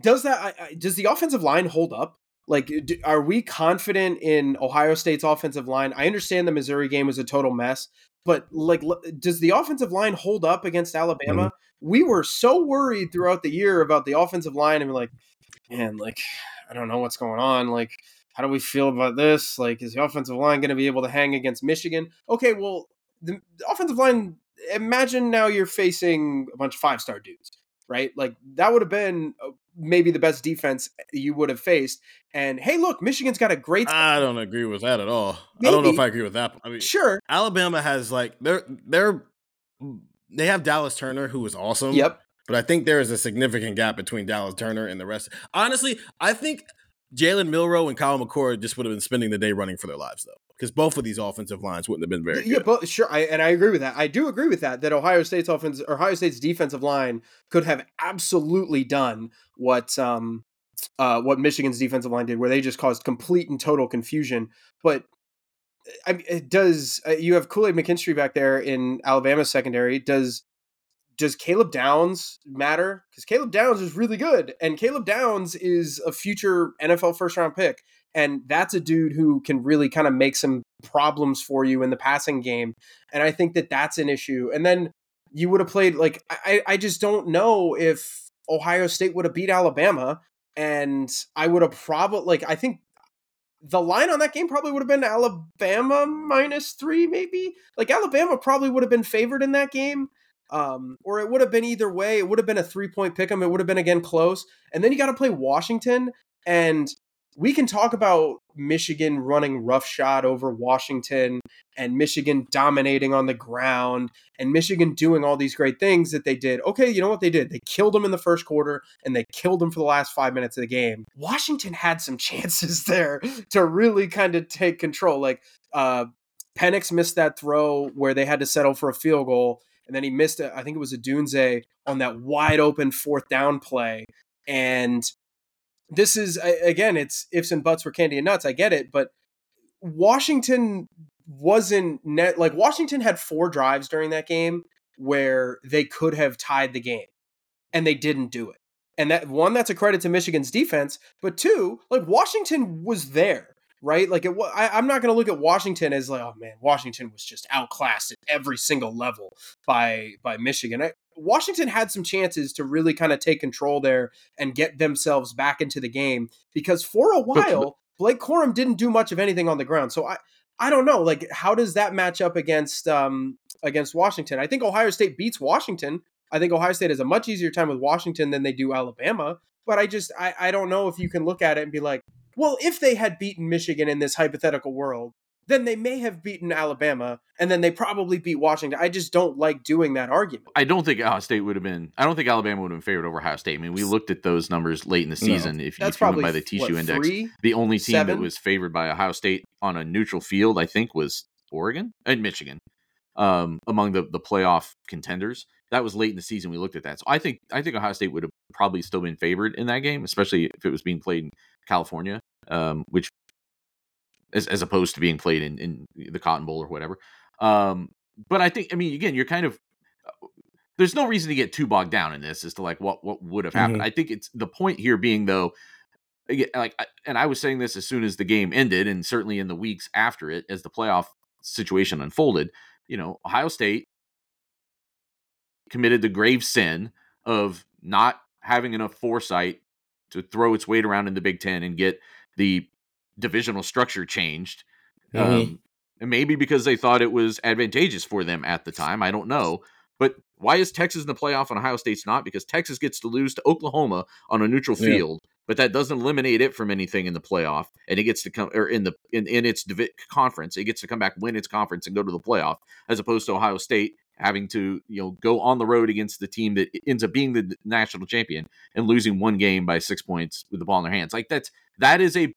Does that I- I- does the offensive line hold up? Like, d- are we confident in Ohio State's offensive line? I understand the Missouri game was a total mess, but like, l- does the offensive line hold up against Alabama? We were so worried throughout the year about the offensive line, and we're like, man, like, I don't know what's going on. Like, how do we feel about this? Like, is the offensive line going to be able to hang against Michigan? Okay, well, the, the offensive line. Imagine now you're facing a bunch of five star dudes, right? Like that would have been uh, maybe the best defense you would have faced. And hey, look, Michigan's got a great. I don't agree with that at all. I don't know if I agree with that. I mean, sure. Alabama has like they're they're they have Dallas Turner who is awesome. Yep. But I think there is a significant gap between Dallas Turner and the rest. Honestly, I think Jalen Milroe and Kyle McCord just would have been spending the day running for their lives though, because both of these offensive lines wouldn't have been very Yeah, good. but sure, I, and I agree with that. I do agree with that. That Ohio State's offense, or Ohio State's defensive line, could have absolutely done what um, uh, what Michigan's defensive line did, where they just caused complete and total confusion. But I mean, does uh, you have Kool Aid McKinstry back there in Alabama's secondary? Does does Caleb Downs matter? Because Caleb Downs is really good, and Caleb Downs is a future NFL first round pick, and that's a dude who can really kind of make some problems for you in the passing game. And I think that that's an issue. And then you would have played like I, I just don't know if Ohio State would have beat Alabama, and I would have probably like I think the line on that game probably would have been Alabama minus three, maybe. Like Alabama probably would have been favored in that game. Um, or it would have been either way. It would have been a three point pick 'em. It would have been again close. And then you got to play Washington. And we can talk about Michigan running roughshod over Washington and Michigan dominating on the ground and Michigan doing all these great things that they did. Okay, you know what they did? They killed them in the first quarter and they killed them for the last five minutes of the game. Washington had some chances there to really kind of take control. Like uh Penix missed that throw where they had to settle for a field goal, and then he missed it. I think it was Odunze on that wide open fourth down play. And this is again, it's ifs and buts for candy and nuts. I get it, but Washington wasn't net like Washington had four drives during that game where they could have tied the game, and they didn't do it. And that one, that's a credit to Michigan's defense, but two, like Washington was there right? Like, it, I, I'm not going to look at Washington as like, oh man, Washington was just outclassed at every single level by by Michigan. I, Washington had some chances to really kind of take control there and get themselves back into the game because for a while Blake Corum didn't do much of anything on the ground. So I I don't know, like how does that match up against um against Washington? I think Ohio State beats Washington. I think Ohio State has a much easier time with Washington than they do Alabama. But I just I, I don't know if you can look at it and be like, well, if they had beaten Michigan in this hypothetical world, then they may have beaten Alabama, and then they probably beat Washington. I just don't like doing that argument. I don't think Ohio State would have been. I don't think Alabama would have been favored over Ohio State. I mean, we looked at those numbers late in the season. If you, That's if you went probably by the Tishu what, Index, three? the only team that was favored by Ohio State on a neutral field, I think, was Oregon and Michigan um, among the the playoff contenders. that was late in the season. We looked at that, so I think I think Ohio State would have probably still been favored in that game, especially if it was being played in California, um, which as, as opposed to being played in, in the Cotton Bowl or whatever. Um, but I think, I mean, again, you're kind of uh, there's no reason to get too bogged down in this as to like what what would have happened. Mm-hmm. I think it's the point here being though, like, and I was saying this as soon as the game ended, and certainly in the weeks after it, as the playoff situation unfolded. You know, Ohio State committed the grave sin of not having enough foresight to throw its weight around in the Big Ten and get the divisional structure changed. Mm-hmm. Um, maybe because they thought it was advantageous for them at the time. I don't know. But why is Texas in the playoff and Ohio State's not? Because Texas gets to lose to Oklahoma on a neutral field, yeah. but that doesn't eliminate it from anything in the playoff. And it gets to come or in the in, in its conference, it gets to come back, win its conference, and go to the playoff, as opposed to Ohio State having to you know go on the road against the team that ends up being the national champion and losing one game by six points with the ball in their hands. Like that's that is a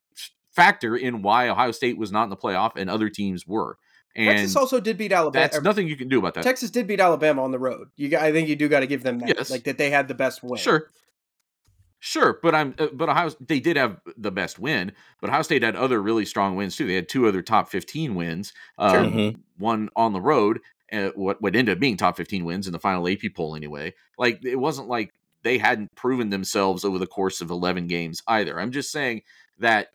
factor in why Ohio State was not in the playoff and other teams were. And Texas also did beat Alabama. That's nothing you can do about that. Texas did beat Alabama on the road. You, I think you do got to give them that, yes. like that they had the best win. Sure, sure, but I'm, uh, but Ohio, they did have the best win. But Ohio State had other really strong wins too. They had two other top fifteen wins. Um, mm-hmm. One on the road, uh, what what ended up being top fifteen wins in the final AP poll anyway. Like it wasn't like they hadn't proven themselves over the course of eleven games either. I'm just saying that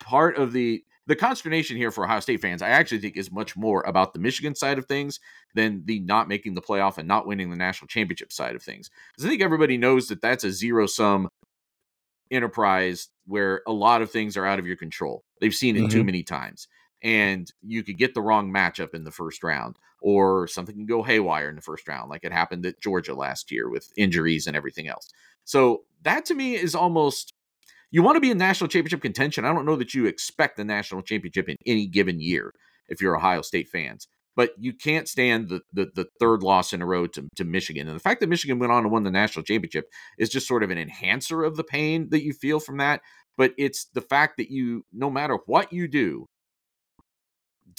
part of the the consternation here for Ohio State fans, I actually think is much more about the Michigan side of things than the not making the playoff and not winning the national championship side of things. Because I think everybody knows that that's a zero sum enterprise where a lot of things are out of your control. They've seen it mm-hmm. too many times. And you could get the wrong matchup in the first round, or something can go haywire in the first round, like it happened at Georgia last year with injuries and everything else. So that to me is almost you want to be in national championship contention. I don't know that you expect the national championship in any given year if you're Ohio State fans, but you can't stand the the, the third loss in a row to, to Michigan. And the fact that Michigan went on to win the national championship is just sort of an enhancer of the pain that you feel from that. But it's the fact that you, no matter what you do,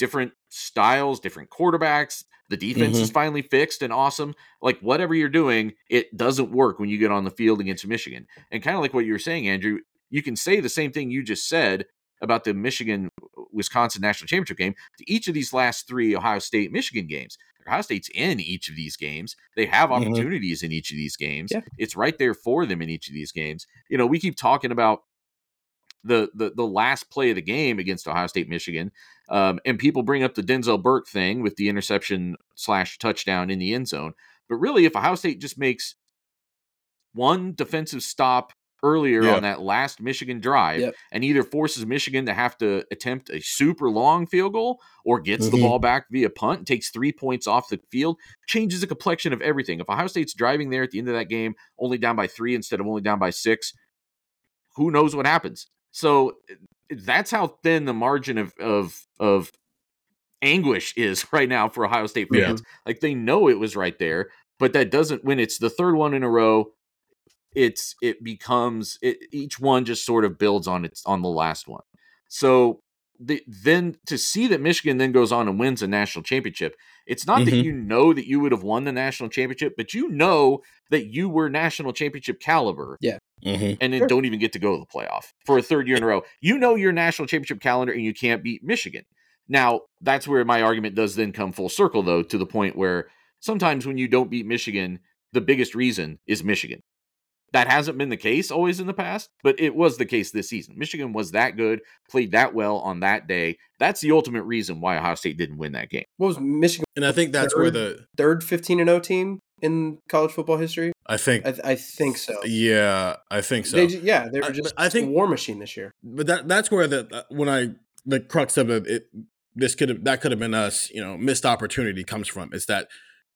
different styles, different quarterbacks. The defense mm-hmm. is finally fixed and awesome. Like whatever you're doing, it doesn't work when you get on the field against Michigan. And kind of like what you were saying, Andrew, you can say the same thing you just said about the Michigan Wisconsin national championship game to each of these last three Ohio State Michigan games. Ohio State's in each of these games. They have mm-hmm. opportunities mm-hmm. in each of these games. Yeah. It's right there for them in each of these games. You know, we keep talking about the the the last play of the game against Ohio State Michigan, um, and people bring up the Denzel Burke thing with the interception slash touchdown in the end zone. But really, if Ohio State just makes one defensive stop earlier yep. on that last Michigan drive yep. and either forces Michigan to have to attempt a super long field goal or gets mm-hmm. the ball back via punt, takes three points off the field, changes the complexion of everything. If Ohio State's driving there at the end of that game, only down by three instead of only down by six, who knows what happens? So that's how thin the margin of of of anguish is right now for Ohio State fans. Yeah. Like they know it was right there, but that doesn't when it's the third one in a row it's it becomes it, each one just sort of builds on its on the last one. So the, then to see that Michigan then goes on and wins a national championship, it's not mm-hmm. that you know that you would have won the national championship, but you know that you were national championship caliber. Yeah. Mm-hmm. And then sure. don't even get to go to the playoff for a third year in a row. You know your national championship calendar and you can't beat Michigan. Now, that's where my argument does then come full circle, though, to the point where sometimes when you don't beat Michigan, the biggest reason is Michigan. That hasn't been the case always in the past, but it was the case this season. Michigan was that good, played that well on that day. That's the ultimate reason why Ohio State didn't win that game. What was Michigan? And I think that's third, where the third 15 and 0 team in college football history. I think. I, I think so. Yeah, I think so. They, yeah, they were just I, I think war machine this year. But that that's where the uh, when I the crux of it, it this could have that could have been us. You know, missed opportunity comes from is that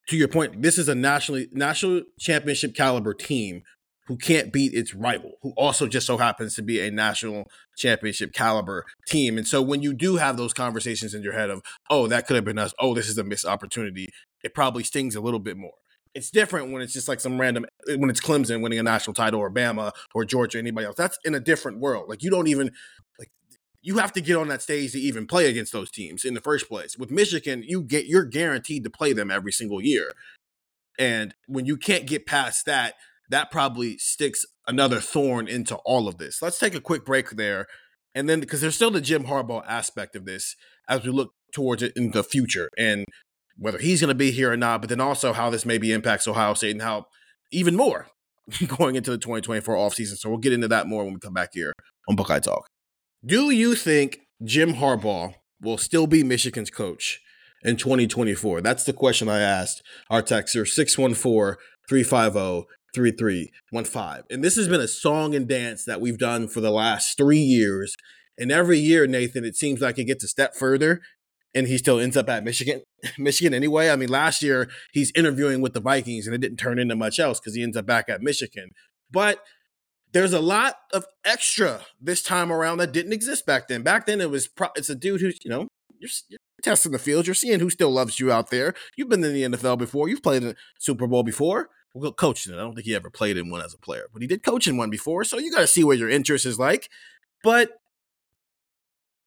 to your point. This is a nationally national championship caliber team who can't beat its rival, who also just so happens to be a national championship caliber team. And so when you do have those conversations in your head of, oh, that could have been us, oh, this is a missed opportunity, it probably stings a little bit more. It's different when it's just like some random eh, when it's Clemson winning a national title or Bama or Georgia, or anybody else. That's in a different world. Like you don't even like you have to get on that stage to even play against those teams in the first place. With Michigan, you get you're guaranteed to play them every single year. And when you can't get past that, that probably sticks another thorn into all of this. Let's take a quick break there. And then, because there's still the Jim Harbaugh aspect of this as we look towards it in the future and whether he's going to be here or not, but then also how this maybe impacts Ohio State and how even more going into the 2024 offseason. So we'll get into that more when we come back here on Buckeye Talk. Do you think Jim Harbaugh will still be Michigan's coach in 2024? That's the question I asked our texter 614 350 3315. And this has been a song and dance that we've done for the last three years. And every year, Nathan, it seems like it gets a step further and he still ends up at Michigan. Michigan anyway. I mean, last year he's interviewing with the Vikings and it didn't turn into much else because he ends up back at Michigan. But there's a lot of extra this time around that didn't exist back then. Back then, it was pro- it's a dude who's you know you're, you're, testing the field. You're seeing who still loves you out there. You've been in the NFL before. You've played in a Super Bowl before. Well, coached in it. I don't think he ever played in one as a player, but he did coach in one before. So you got to see what your interest is like. But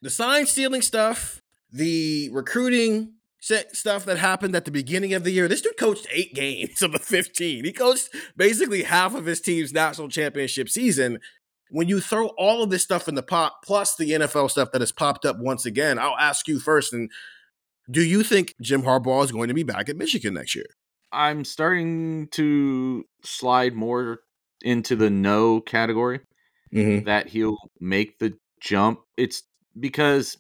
the sign stealing stuff, the recruiting stuff that happened at the beginning of the year. This dude coached eight games of the 15. He coached basically half of his team's national championship season. When you throw all of this stuff in the pot, plus the NFL stuff that has popped up once again, I'll ask you first. And do you think Jim Harbaugh is going to be back at Michigan next year? I'm starting to slide more into the no category mm-hmm. that he'll make the jump. It's because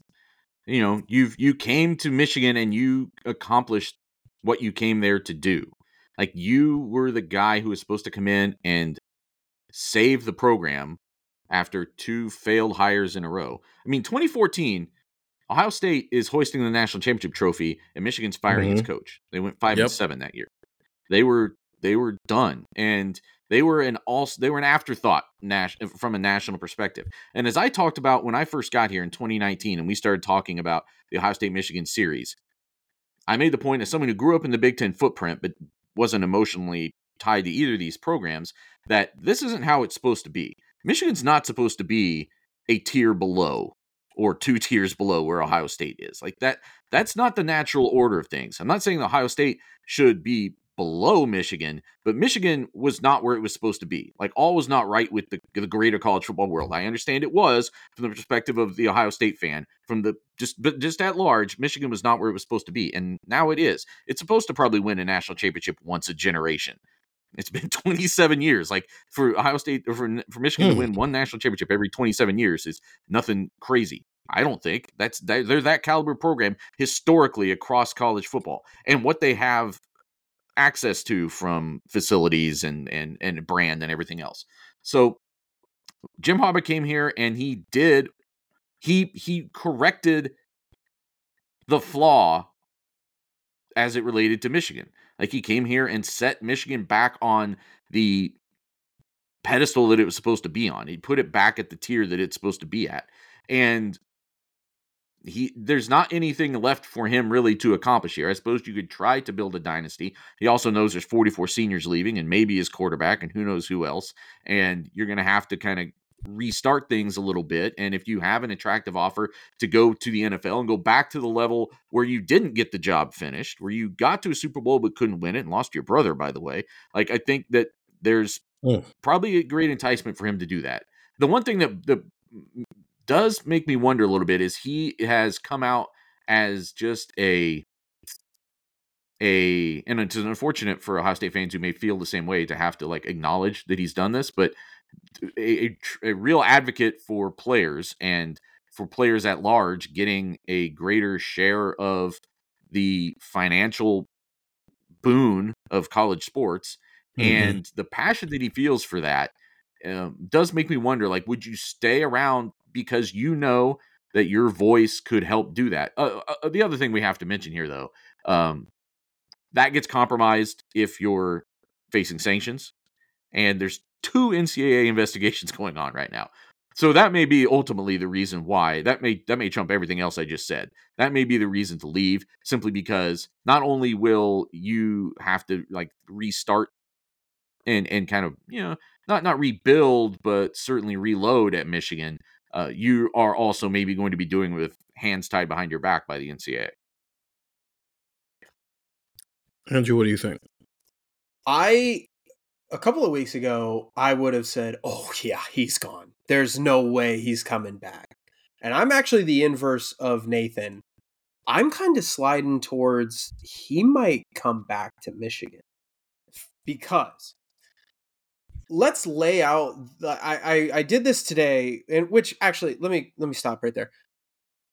you know you've you came to michigan and you accomplished what you came there to do. Like you were the guy who was supposed to come in and save the program after two failed hires in a row. I mean 2014 ohio state is hoisting the national championship trophy and michigan's firing mm-hmm. its coach. They went five yep. and seven that year. They were they were done. And they were an also they were an afterthought from a national perspective. And as I talked about when I first got here in 2019 and we started talking about the Ohio State Michigan series, I made the point as someone who grew up in the Big 10 footprint but wasn't emotionally tied to either of these programs that this isn't how it's supposed to be. Michigan's not supposed to be a tier below or two tiers below where Ohio State is. Like that that's not the natural order of things. I'm not saying Ohio State should be below Michigan, but Michigan was not where it was supposed to be. Like all was not right with the, the greater college football world. I understand it was from the perspective of the Ohio State fan, from the just but just at large, Michigan was not where it was supposed to be, and now it is. It's supposed to probably win a national championship once a generation. It's been 27 years. Like for Ohio State or for, for Michigan to hmm. win one national championship every 27 years is nothing crazy. I don't think that's they're that caliber program historically across college football, and what they have access to from facilities and and and brand and everything else. So Jim Harbaugh came here and he did he he corrected the flaw as it related to Michigan. Like he came here and set Michigan back on the pedestal that it was supposed to be on. He put it back at the tier that it's supposed to be at. And he there's not anything left for him really to accomplish here. I suppose you could try to build a dynasty. He also knows there's 44 seniors leaving and maybe his quarterback and who knows who else. And you're going to have to kind of restart things a little bit. And if you have an attractive offer to go to the NFL and go back to the level where you didn't get the job finished, where you got to a Super Bowl but couldn't win it and lost your brother, by the way, like I think that there's mm. probably a great enticement for him to do that. The one thing that the does make me wonder a little bit is he has come out as just a a and it's unfortunate for Ohio State fans who may feel the same way to have to like acknowledge that he's done this, but a, a, a real advocate for players and for players at large getting a greater share of the financial boon of college sports mm-hmm. and the passion that he feels for that um, does make me wonder like would you stay around because you know that your voice could help do that. Uh, uh, uh, the other thing we have to mention here, though, um, that gets compromised if you're facing sanctions, and there's two NCAA investigations going on right now. So that may be ultimately the reason why that may that may trump everything else I just said. That may be the reason to leave simply because not only will you have to like restart and and kind of you know not not rebuild but certainly reload at Michigan uh, you are also maybe going to be doing with hands tied behind your back by the NCAA. Andrew, what do you think? I a couple of weeks ago, I would have said, "Oh yeah, he's gone. There's no way he's coming back." And I'm actually the inverse of Nathan. I'm kind of sliding towards he might come back to Michigan because let's lay out the, I, I I did this today and which actually let me let me stop right there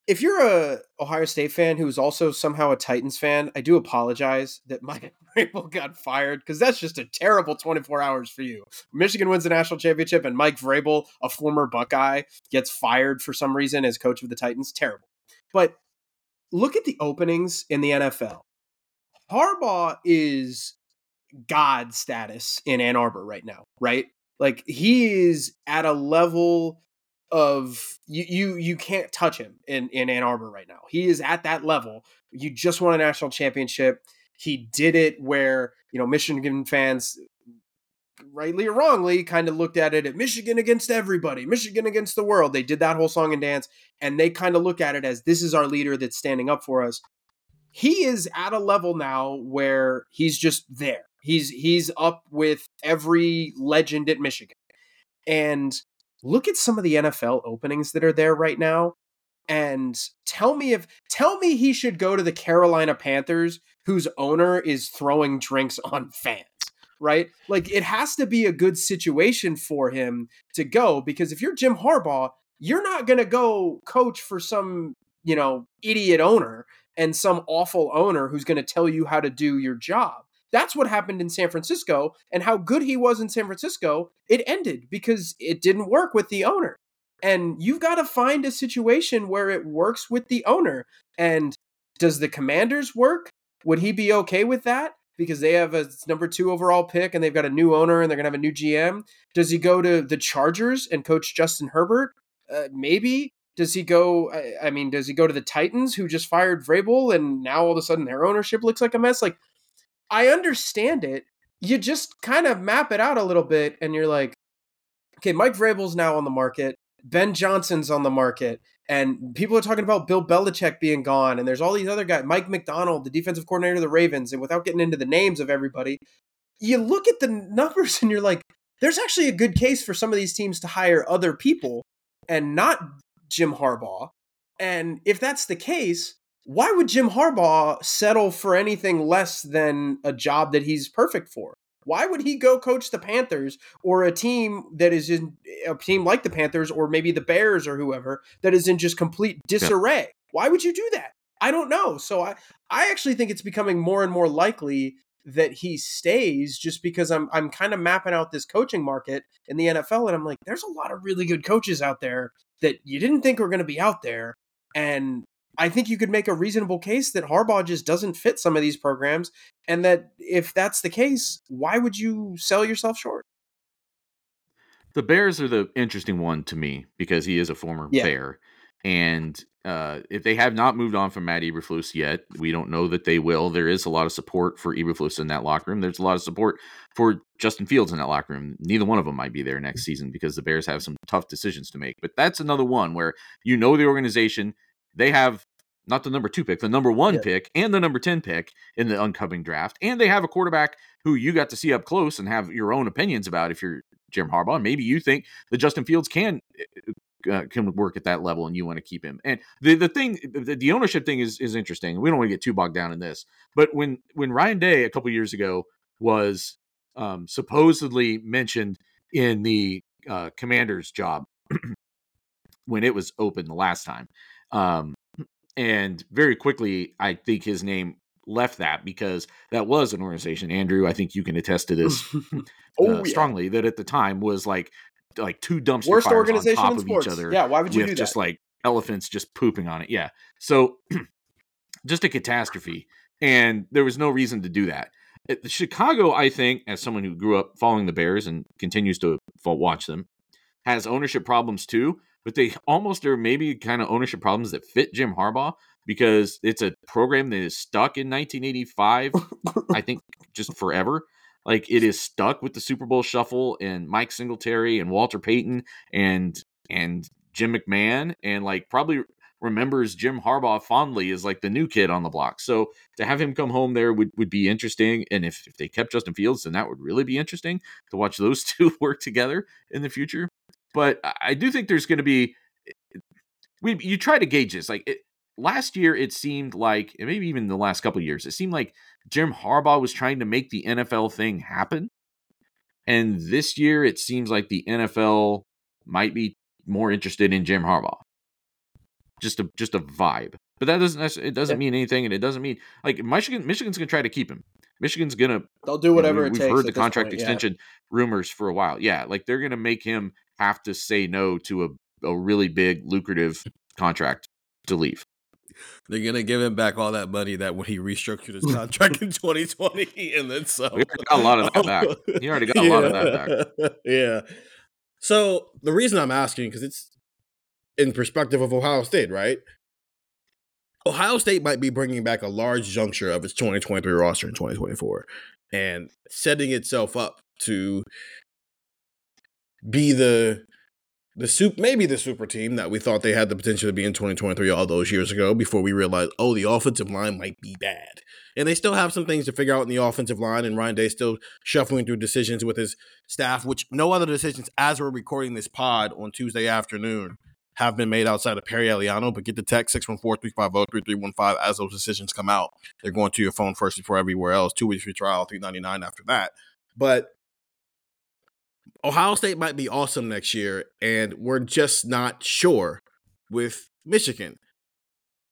if you're a Ohio State fan who's also somehow a Titans fan, I do apologize that Mike Vrabel got fired because that's just a terrible 24 hours for you. Michigan wins the national championship, and Mike Vrabel, a former Buckeye, gets fired for some reason as coach of the Titans. Terrible. But look at the openings in the NFL. Harbaugh is God status in Ann Arbor right now, right? Like he is at a level of you you you can't touch him in in Ann Arbor right now. He is at that level. You just won a national championship. He did it where, you know, Michigan fans rightly or wrongly kind of looked at it at Michigan against everybody, Michigan against the world. They did that whole song and dance and they kind of look at it as this is our leader that's standing up for us. He is at a level now where he's just there. He's he's up with every legend at Michigan. And look at some of the NFL openings that are there right now and tell me if tell me he should go to the Carolina Panthers whose owner is throwing drinks on fans right like it has to be a good situation for him to go because if you're Jim Harbaugh you're not going to go coach for some you know idiot owner and some awful owner who's going to tell you how to do your job that's what happened in San Francisco and how good he was in San Francisco. It ended because it didn't work with the owner. And you've got to find a situation where it works with the owner. And does the commanders work? Would he be okay with that? Because they have a number two overall pick and they've got a new owner and they're going to have a new GM. Does he go to the Chargers and coach Justin Herbert? Uh, maybe. Does he go? I, I mean, does he go to the Titans who just fired Vrabel and now all of a sudden their ownership looks like a mess? Like, I understand it. You just kind of map it out a little bit and you're like, okay, Mike Vrabel's now on the market. Ben Johnson's on the market. And people are talking about Bill Belichick being gone. And there's all these other guys, Mike Macdonald, the defensive coordinator of the Ravens. And without getting into the names of everybody, you look at the numbers and you're like, there's actually a good case for some of these teams to hire other people and not Jim Harbaugh. And if that's the case, why would Jim Harbaugh settle for anything less than a job that he's perfect for? Why would he go coach the Panthers or a team that is in a team like the Panthers or maybe the Bears or whoever that is in just complete disarray? Why would you do that? I don't know. So I I actually think it's becoming more and more likely that he stays just because I'm I'm kind of mapping out this coaching market in the NFL and I'm like there's a lot of really good coaches out there that you didn't think were going to be out there and I think you could make a reasonable case that Harbaugh just doesn't fit some of these programs, and that if that's the case, why would you sell yourself short? The Bears are the interesting one to me because he is a former yeah. Bear, and uh, if they have not moved on from Matt Eberflus yet, we don't know that they will. There is a lot of support for Eberflus in that locker room. There's a lot of support for Justin Fields in that locker room. Neither one of them might be there next season because the Bears have some tough decisions to make. But that's another one where you know the organization they have not the number two pick, the number one yeah. pick and the number 10 pick in the upcoming draft. And they have a quarterback who you got to see up close and have your own opinions about if you're Jim Harbaugh. Maybe you think that Justin Fields can. Uh, can work at that level and you want to keep him and the the thing the, the ownership thing is is interesting we don't want to get too bogged down in this but when when Ryan Day a couple years ago was um, supposedly mentioned in the uh, commander's job when it was open the last time um, and very quickly, I think his name left that because that was an organization. Andrew, I think you can attest to this oh, uh, strongly that at the time was like like two dumpster Worst fires organization on top of sports. each other. Yeah, why would you do that? Just like elephants just pooping on it. Yeah, so just a catastrophe, and there was no reason to do that. At Chicago, I think, as someone who grew up following the Bears and continues to watch them, has ownership problems too but they almost are maybe kind of ownership problems that fit Jim Harbaugh because it's a program that is stuck in 1985. I think just forever. Like it is stuck with the Super Bowl shuffle and Mike Singletary and Walter Payton and and Jim McMahon and like probably remembers Jim Harbaugh fondly as like the new kid on the block. So to have him come home there would, would be interesting. And if, if they kept Justin Fields, then that would really be interesting to watch those two work together in the future. But I do think there's going to be we you try to gauge this like it, last year it seemed like and maybe even the last couple years it seemed like Jim Harbaugh was trying to make the NFL thing happen and this year it seems like the NFL might be more interested in Jim Harbaugh just a just a vibe but that doesn't it doesn't mean anything and it doesn't mean like Michigan Michigan's going to try to keep him Michigan's gonna they'll do whatever you know, we, takes. heard the contract point, extension yeah. rumors for a while. Yeah, like they're gonna make him have to say no to a, a really big lucrative contract to leave. They're gonna give him back all that money that when he restructured his contract in 2020, and then so We already got a lot of that back. He already got a lot of that back. Yeah. So the reason I'm asking because it's in perspective of Ohio State, right? Ohio State might be bringing back a large juncture of its 2023 roster in 2024 and setting itself up to be the the soup maybe the super team that we thought they had the potential to be in 2023 all those years ago before we realized oh the offensive line might be bad and they still have some things to figure out in the offensive line and Ryan Day still shuffling through decisions with his staff which no other decisions as we're recording this pod on Tuesday afternoon have been made outside of Perry Eliano, but get the text 614-350-3315 as those decisions come out. They're going to your phone first before everywhere else. Two weeks free trial, 399 after that. But Ohio State might be awesome next year, and we're just not sure with Michigan.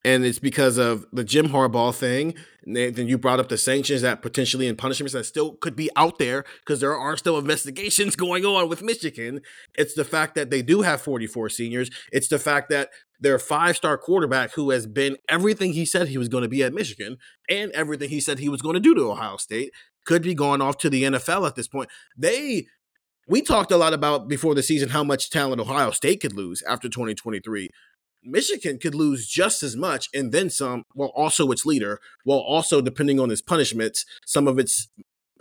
And it's because of the Jim Harbaugh thing. Then you brought up the sanctions that potentially and punishments that still could be out there because there are still investigations going on with Michigan. It's the fact that they do have 44 seniors. It's the fact that their five star quarterback, who has been everything he said he was going to be at Michigan and everything he said he was going to do to Ohio State, could be going off to the NFL at this point. They we talked a lot about before the season how much talent Ohio State could lose after 2023. Michigan could lose just as much and then some, while also its leader, while also, depending on its punishments, some of its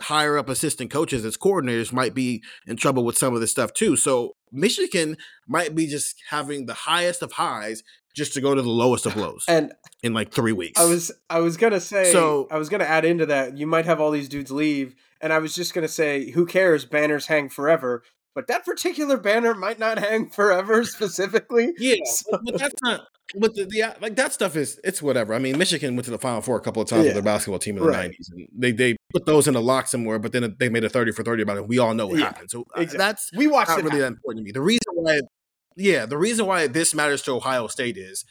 higher up assistant coaches, its coordinators might be in trouble with some of this stuff too. So Michigan might be just having the highest of highs just to go to the lowest of lows And in like three weeks. I was I was gonna say So- I was gonna add into that. You might have all these dudes leave, and I was just gonna say, who cares? Banners hang forever. But that particular banner might not hang forever specifically. Yeah, So- but, that's not. But the, the like that stuff is it's whatever. I mean, Michigan went to the Final Four a couple of times Yeah. with their basketball team in the Right. '90s, and they they put those in a lock somewhere. But then they made a thirty for thirty about it. We all know what Yeah, happened. So uh, exactly. that's We watched not it. really that important to me. The reason why, yeah, the reason why this matters to Ohio State is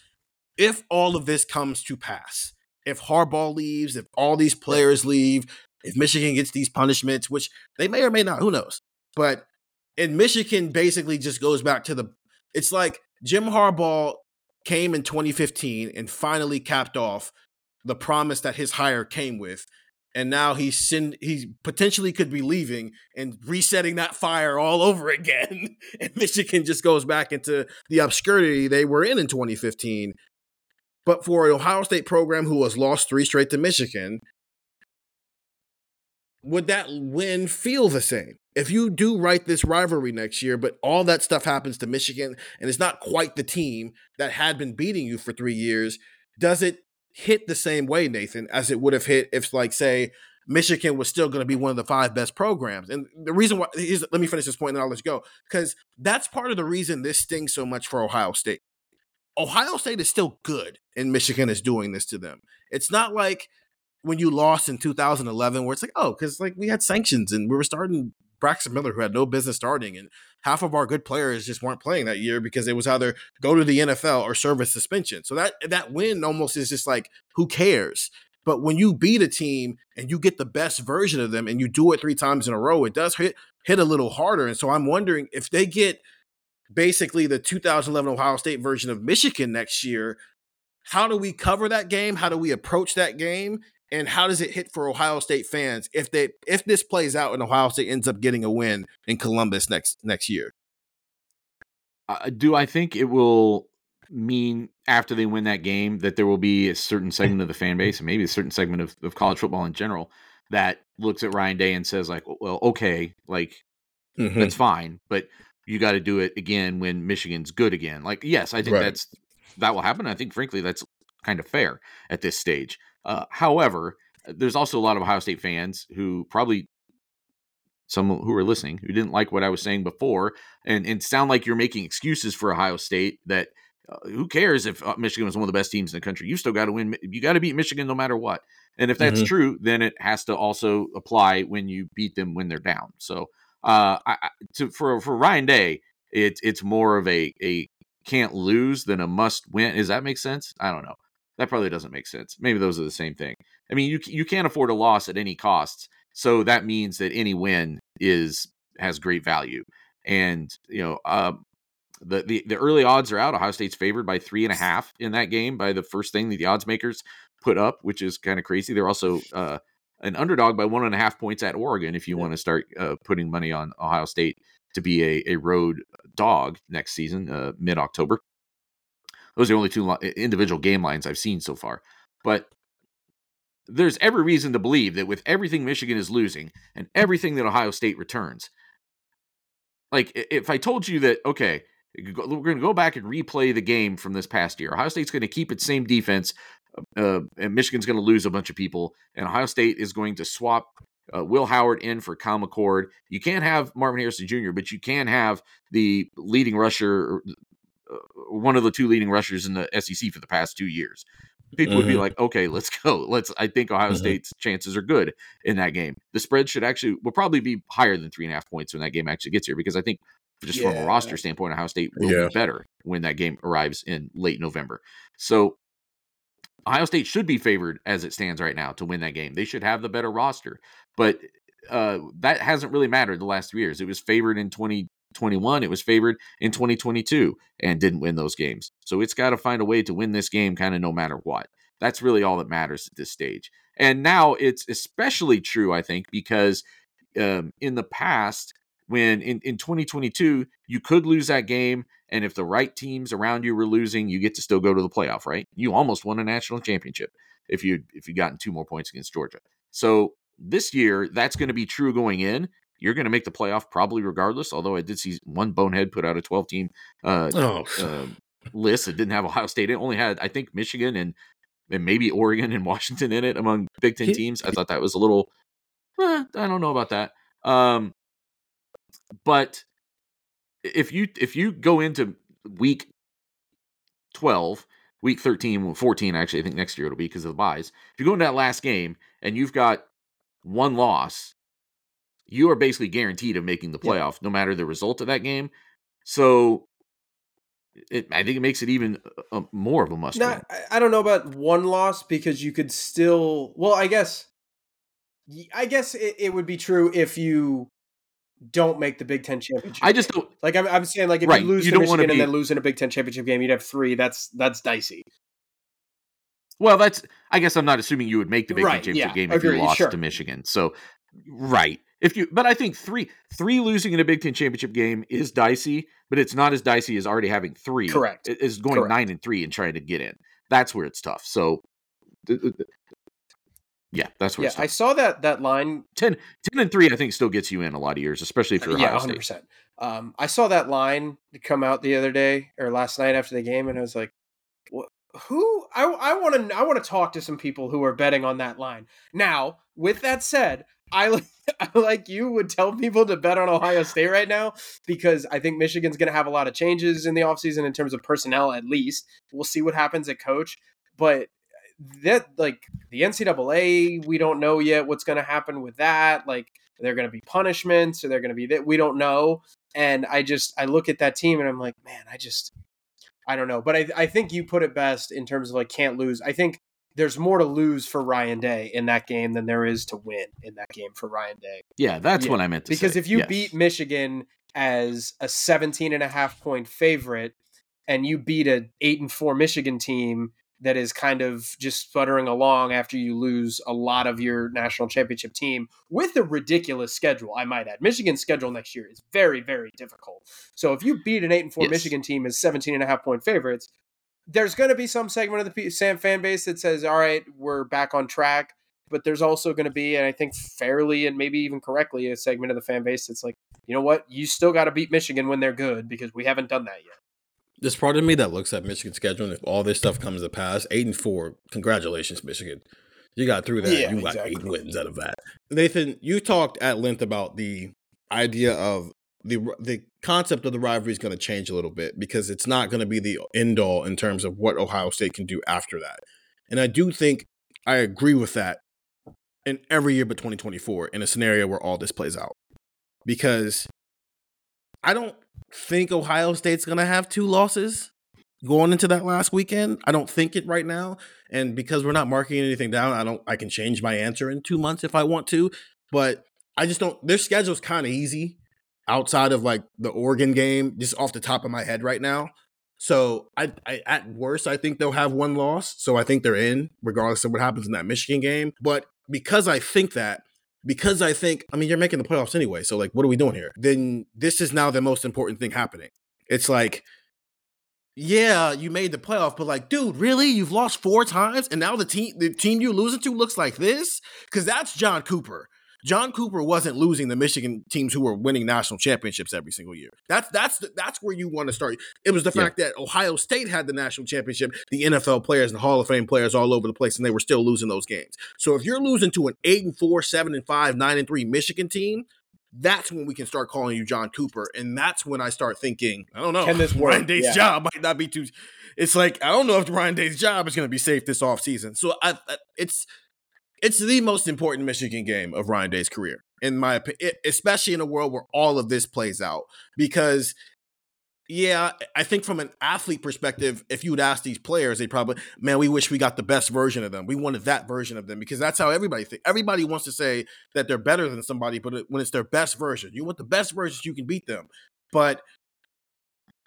if all of this comes to pass, if Harbaugh leaves, if all these players leave, if Michigan gets these punishments, which they may or may not, who knows? But and Michigan basically just goes back to the. It's like Jim Harbaugh came in 2015 and finally capped off the promise that his hire came with. And now he's sin- he potentially could be leaving and resetting that fire all over again. And Michigan just goes back into the obscurity they were in in 2015. But for an Ohio State program who has lost three straight to Michigan, would that win feel the same? If you do write this rivalry next year, but all that stuff happens to Michigan and it's not quite the team that had been beating you for three years, does it hit the same way, Nathan, as it would have hit if, like, say, Michigan was still going to be one of the five best programs? And the reason why, is let me finish this point and then I'll let you go, because that's part of the reason this stings so much for Ohio State. Ohio State is still good, and Michigan is doing this to them. It's not like when you lost in 2011, where it's like, oh, because like we had sanctions and we were starting Braxton Miller, who had no business starting, and half of our good players just weren't playing that year because it was either go to the NFL or serve a suspension. So that that win almost is just like, who cares? But when you beat a team and you get the best version of them and you do it three times in a row, it does hit hit a little harder. And so I'm wondering if they get basically the 2011 Ohio State version of Michigan next year, how do we cover that game? How do we approach that game? And how does it hit for Ohio State fans if they if this plays out and Ohio State ends up getting a win in Columbus next next year? Uh, do I think it will mean after they win that game that there will be a certain segment of the fan base and maybe a certain segment of, of college football in general that looks at Ryan Day and says like, well, okay, like Hmm. that's fine, but you got to do it again when Michigan's good again. Like, yes, I think Right. that's that will happen. I think, frankly, that's kind of fair at this stage. Uh, however, there's also a lot of Ohio State fans who probably some who are listening who didn't like what I was saying before and, and sound like you're making excuses for Ohio State that uh, who cares if uh, Michigan was one of the best teams in the country? You still got to win. You got to beat Michigan no matter what. And if that's mm-hmm. true, then it has to also apply when you beat them when they're down. So, uh, I, to, for for Ryan Day, it's it's more of a a can't lose than a must win. Does that make sense? I don't know. That probably doesn't make sense. Maybe those are the same thing. I mean, you you can't afford a loss at any costs. So that means that any win is has great value. And you know, uh, the, the the early odds are out. Ohio State's favored by three and a half in that game by the first thing that the odds makers put up, which is kind of crazy. They're also uh, an underdog by one and a half points at Oregon. If you yeah. want to start uh, putting money on Ohio State to be a, a road dog next season, uh, mid October. Those are the only two individual game lines I've seen so far. But there's every reason to believe that with everything Michigan is losing and everything that Ohio State returns, like if I told you that, okay, we're going to go back and replay the game from this past year. Ohio State's going to keep its same defense, uh, and Michigan's going to lose a bunch of people, and Ohio State is going to swap uh, Will Howard in for Kyle McCord. You can't have Marvin Harrison Jr., but you can have the leading rusher, one of the two leading rushers in the SEC for the past two years. People mm-hmm. would be mm-hmm. like, okay, let's go. Let's. I think Ohio mm-hmm. State's chances are good in that game. The spread should actually will probably be higher than three and a half points when that game actually gets here because I think just yeah. from a roster standpoint, Ohio State will yeah. be better when that game arrives in late November. So Ohio State should be favored as it stands right now to win that game. They should have the better roster, but uh, that hasn't really mattered the last three years. It was favored in 2021, it was favored in 2022, and didn't win those games. So it's got to find a way to win this game, kind of no matter what. That's really all that matters at this stage. And now it's especially true, I think, because um, in the past, when in, in 2022 you could lose that game and if the right teams around you were losing you get to still go to the playoff right you almost won a national championship if you if you gotten two more points against georgia so this year that's going to be true going in you're going to make the playoff probably regardless although i did see one bonehead put out a 12 team uh, oh. uh, list that didn't have ohio state. It only had i think michigan and and maybe oregon and washington in it among big ten teams. I thought that was a little eh, i don't know about that. Um but if you if you go into week 12 week 13 14 actually i think next year it'll be because of the byes. If you go into that last game and you've got one loss you are basically guaranteed of making the playoff yeah. no matter the result of that game so it, I think it makes it even a, a more of a must. Not, I don't know about one loss because you could still. Well, I guess. I guess it, it would be true if you don't make the Big Ten championship. I just don't like. I'm, I'm saying like if right. you lose you to Michigan be, and then lose in a Big Ten championship game, you'd have three. That's that's dicey. Well, that's. I guess I'm not assuming you would make the Big right, Ten championship yeah, game if you lost sure. to Michigan. So, right. If you, but I think three three losing in a Big Ten championship game is dicey, but it's not as dicey as already having three. Correct. Is going Correct. nine and three and trying to get in. That's where it's tough. So, yeah, that's where. Yeah, I saw that that line 10, 10 and three. I think still gets you in a lot of years, especially for yeah, hundred percent. Um, I saw that line come out the other day or last night after the game, and I was like, "What? Who? I I want to I want to talk to some people who are betting on that line." Now, with that said, I, like you would tell people to bet on Ohio State right now because I think Michigan's going to have a lot of changes in the offseason in terms of personnel. At least we'll see what happens at coach, but that like the NCAA, we don't know yet what's going to happen with that. Like, they're going to be punishments, or they're going to be that we don't know. And I just I look at that team and I'm like, man, I just I don't know. But I I think you put it best in terms of like can't lose. I think there's more to lose for Ryan Day in that game than there is to win in that game for Ryan Day. Yeah, that's yeah. what I meant because say. Because if you yes. beat Michigan as a 17 and a half point favorite and you beat a 8 and 4 Michigan team that is kind of just sputtering along after you lose a lot of your national championship team with a ridiculous schedule, I might add. Michigan's schedule next year is very, very difficult. So if you beat an 8 and 4 yes. Michigan team as 17 and a half point favorites, there's going to be some segment of the Sam fan base that says, all right, we're back on track. But there's also going to be, and I think fairly and maybe even correctly, a segment of the fan base that's like, you know what? You still got to beat Michigan when they're good because we haven't done that yet. There's part of me that looks at Michigan's schedule, and if all this stuff comes to pass, eight and four, congratulations, Michigan. You got through that. Yeah, you got exactly. eight wins out of that. Nathan, you talked at length about the idea of the the concept of the rivalry is going to change a little bit because it's not going to be the end all in terms of what Ohio State can do after that. And I do think I agree with that in every year but 2024 in a scenario where all this plays out. Because I don't think Ohio State's going to have two losses going into that last weekend. I don't think it right now. And because we're not marking anything down, I don't I can change my answer in 2 months if I want to, but I just don't their schedule's kind of easy outside of like the Oregon game just off the top of my head right now. So I, I at worst I think they'll have one loss. So I think they're in regardless of what happens in that Michigan game. But because I think that because I think I mean you're making the playoffs anyway. So like what are we doing here? Then this is now the most important thing happening. It's like yeah, you made the playoff, but like, dude, really? You've lost four times, and now the team the team you're losing to looks like this? Because that's John Cooper. John Cooper wasn't losing the Michigan teams who were winning national championships every single year. That's that's the, that's where you want to start. It was the Yeah. fact that Ohio State had the national championship, the NFL players and Hall of Fame players all over the place, and they were still losing those games. So if you're losing to an eight and four, seven and five, nine and three Michigan team, that's when we can start calling you John Cooper, and that's when I start thinking, I don't know, Can this work? Ryan Day's Yeah. job might not be too. It's like I don't know if Ryan Day's job is going to be safe this offseason. So I, I, it's it's the most important Michigan game of Ryan Day's career, in my opinion, especially in a world where all of this plays out. Because, yeah, I think from an athlete perspective, if you would ask these players, they probably, man, we wish we got the best version of them. We wanted that version of them because that's how everybody thinks. Everybody wants to say that they're better than somebody, but when it's their best version, you want the best versions you can beat them. But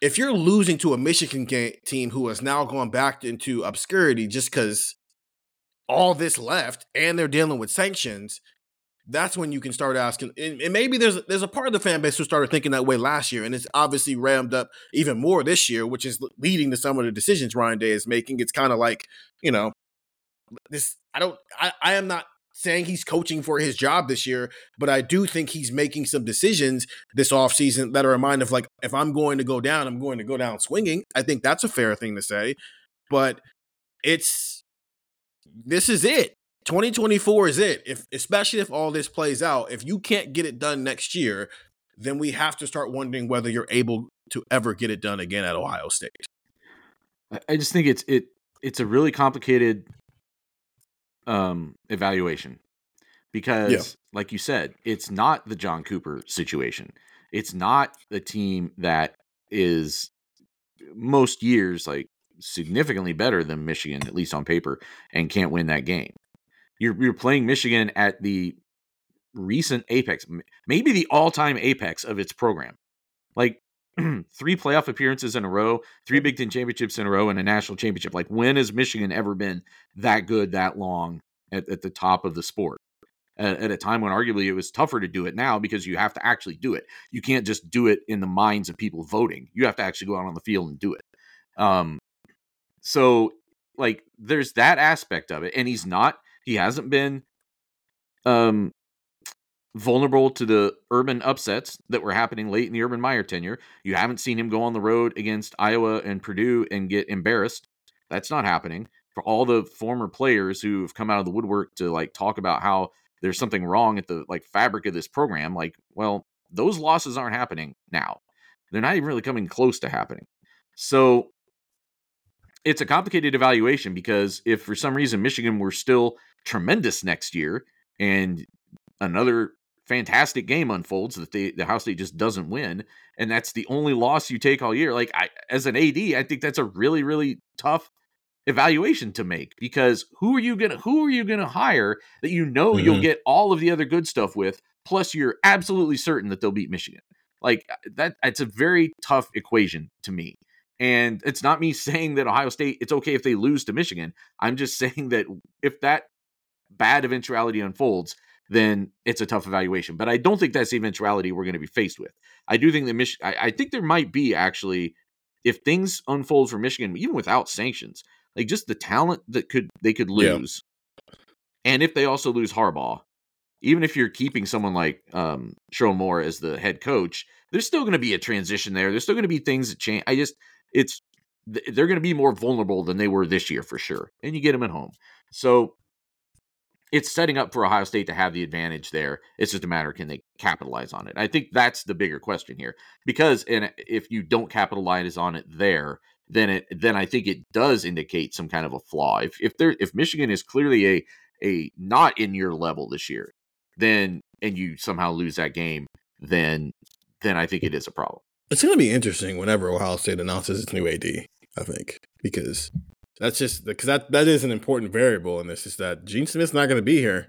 if you're losing to a Michigan ga- team who has now gone back into obscurity just because all this left and they're dealing with sanctions, that's when you can start asking. And, and maybe there's there's a part of the fan base who started thinking that way last year, and it's obviously rammed up even more this year, which is leading to some of the decisions Ryan Day is making. It's kind of like you know this. I don't. I, I am not saying he's coaching for his job this year, but I do think he's making some decisions this offseason that are a mind of like, if I'm going to go down, I'm going to go down swinging. I think that's a fair thing to say. But it's this is it. 2024 is it. If especially if all this plays out, if you can't get it done next year, then we have to start wondering whether you're able to ever get it done again at Ohio State. I- just think it's it it's a really complicated um evaluation because like you said it's not the John Cooper situation it's not the team that is most years like significantly better than Michigan at least on paper and can't win that game you're you're playing Michigan at the recent apex maybe the all-time apex of its program like three playoff appearances in a row, three Big Ten championships in a row, and a national championship. Like, when has Michigan ever been that good that long at, at the top of the sport? At, at a time when arguably it was tougher to do it now because you have to actually do it. You can't just do it in the minds of people voting. You have to actually go out on the field and do it. Um, so like, there's that aspect of it, and he's not. He hasn't been um vulnerable to the urban upsets that were happening late in the Urban Meyer tenure. You haven't seen him go on the road against Iowa and Purdue and get embarrassed. That's not happening. For all the former players who have come out of the woodwork to like talk about how there's something wrong at the like fabric of this program, like, well, those losses aren't happening now. They're not even really coming close to happening. So it's a complicated evaluation because if for some reason Michigan were still tremendous next year and another fantastic game unfolds that they, the House State just doesn't win, and that's the only loss you take all year. Like I, as an AD, I think that's a really, really tough evaluation to make because who are you gonna who are you gonna hire that you know you'll Mhm. get all of the other good stuff with, plus you're absolutely certain that they'll beat Michigan. Like uh, that, it's a very tough equation to me. And it's not me saying that Ohio State, it's okay if they lose to Michigan. I'm just saying that if that bad eventuality unfolds, then it's a tough evaluation. But I don't think that's the eventuality we're going to be faced with. I do think that Mich- I, I think there might be actually, if things unfold for Michigan, even without sanctions, like just the talent that could they could Yeah. lose, and if they also lose Harbaugh, even if you're keeping someone like um, Sherrone Moore as the head coach, there's still going to be a transition there. There's still going to be things that change. I just it's they're going to be more vulnerable than they were this year for sure. And you get them at home. So it's setting up for Ohio State to have the advantage there. It's just a matter can they capitalize on it. I think that's the bigger question here because and if you don't capitalize on it there, then it then I think it does indicate some kind of a flaw. If if there if Michigan is clearly a a not in your level this year, then and you somehow lose that game, then then I think it is a problem. It's going to be interesting whenever Ohio State announces its new AD. I think because that's just because that that is an important variable in this is that Gene Smith's not going to be here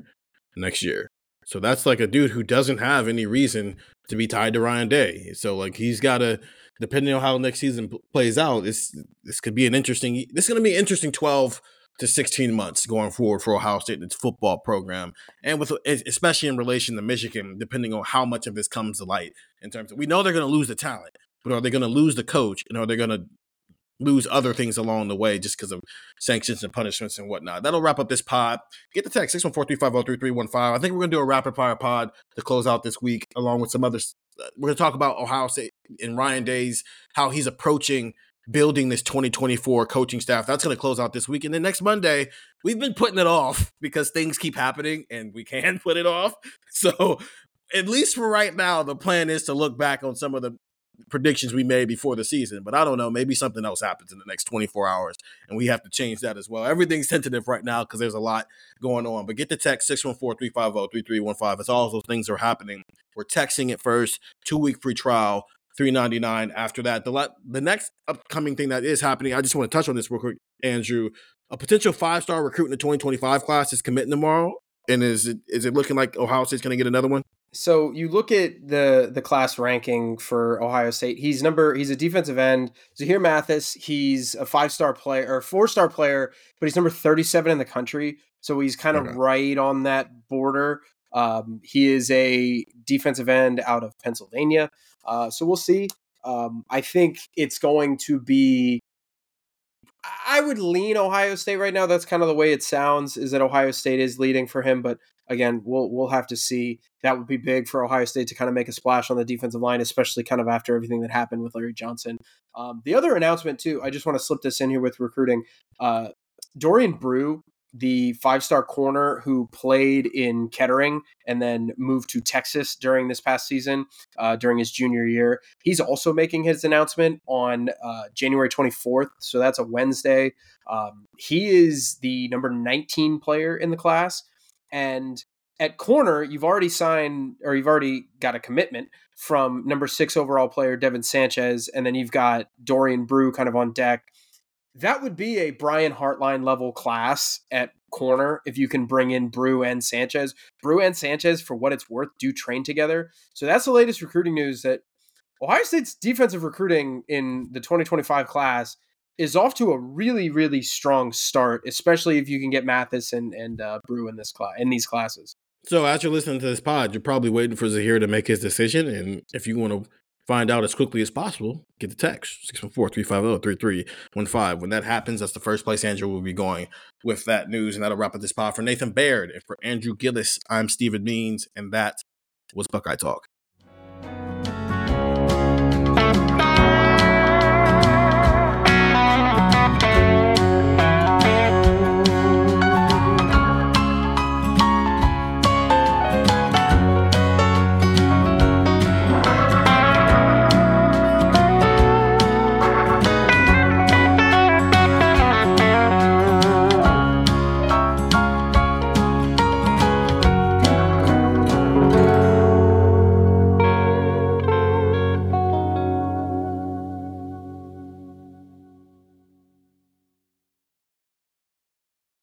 next year. So that's like a dude who doesn't have any reason to be tied to Ryan Day. So like he's got to, depending on how next season plays out, this this could be an interesting. This is going to be an interesting twelve to sixteen months going forward for Ohio State and its football program, and with especially in relation to Michigan, depending on how much of this comes to light in terms of we know they're going to lose the talent, but are they going to lose the coach, and are they going to lose other things along the way just because of sanctions and punishments and whatnot. That'll wrap up this pod. Get the text 614-350-3315. I think we're going to do a rapid fire pod to close out this week along with some others. Uh, we're going to talk about Ohio State and Ryan Day's, how he's approaching building this 2024 coaching staff. That's going to close out this week. And then next Monday, we've been putting it off because things keep happening and we can put it off. So at least for right now, the plan is to look back on some of the predictions we made before the season. But I don't know. Maybe something else happens in the next 24 hours and we have to change that as well. Everything's tentative right now because there's a lot going on. But get the text 614 350 3315. As all those things are happening. We're texting it first, two week free trial. 399 after that the la- the next upcoming thing that is happening i just want to touch on this real quick andrew a potential five star recruit in the 2025 class is committing tomorrow and is it is it looking like ohio state's going to get another one so you look at the the class ranking for Ohio State. He's number he's a defensive end. Zahir Mathis, he's a five star player or four star player, but he's number 37 in the country. So he's kind of okay. right on that border. Um, he is a defensive end out of Pennsylvania. Uh, so we'll see. Um, I think it's going to be I would lean Ohio State right now. That's kind of the way it sounds. Is that Ohio State is leading for him, but again, we'll we'll have to see. That would be big for Ohio State to kind of make a splash on the defensive line, especially kind of after everything that happened with Larry Johnson. Um, the other announcement too, I just want to slip this in here with recruiting. Uh, Dorian Brew the five star corner who played in Kettering and then moved to Texas during this past season, uh, during his junior year. He's also making his announcement on uh, January 24th. So that's a Wednesday. Um, he is the number 19 player in the class. And at corner, you've already signed or you've already got a commitment from number six overall player Devin Sanchez. And then you've got Dorian Brew kind of on deck that would be a Brian Hartline level class at corner if you can bring in Brew and Sanchez. Brew and Sanchez, for what it's worth, do train together. So that's the latest recruiting news that Ohio State's defensive recruiting in the 2025 class is off to a really, really strong start, especially if you can get Mathis and, and uh, Brew in this class in these classes. So as you're listening to this pod, you're probably waiting for Zahir to make his decision. And if you want to find out as quickly as possible, get the text 614-350-3315. When that happens, that's the first place Andrew will be going with that news. And that'll wrap up this pod for Nathan Baird. And for Andrew Gillis, I'm Stephen Means, and that was Buckeye Talk.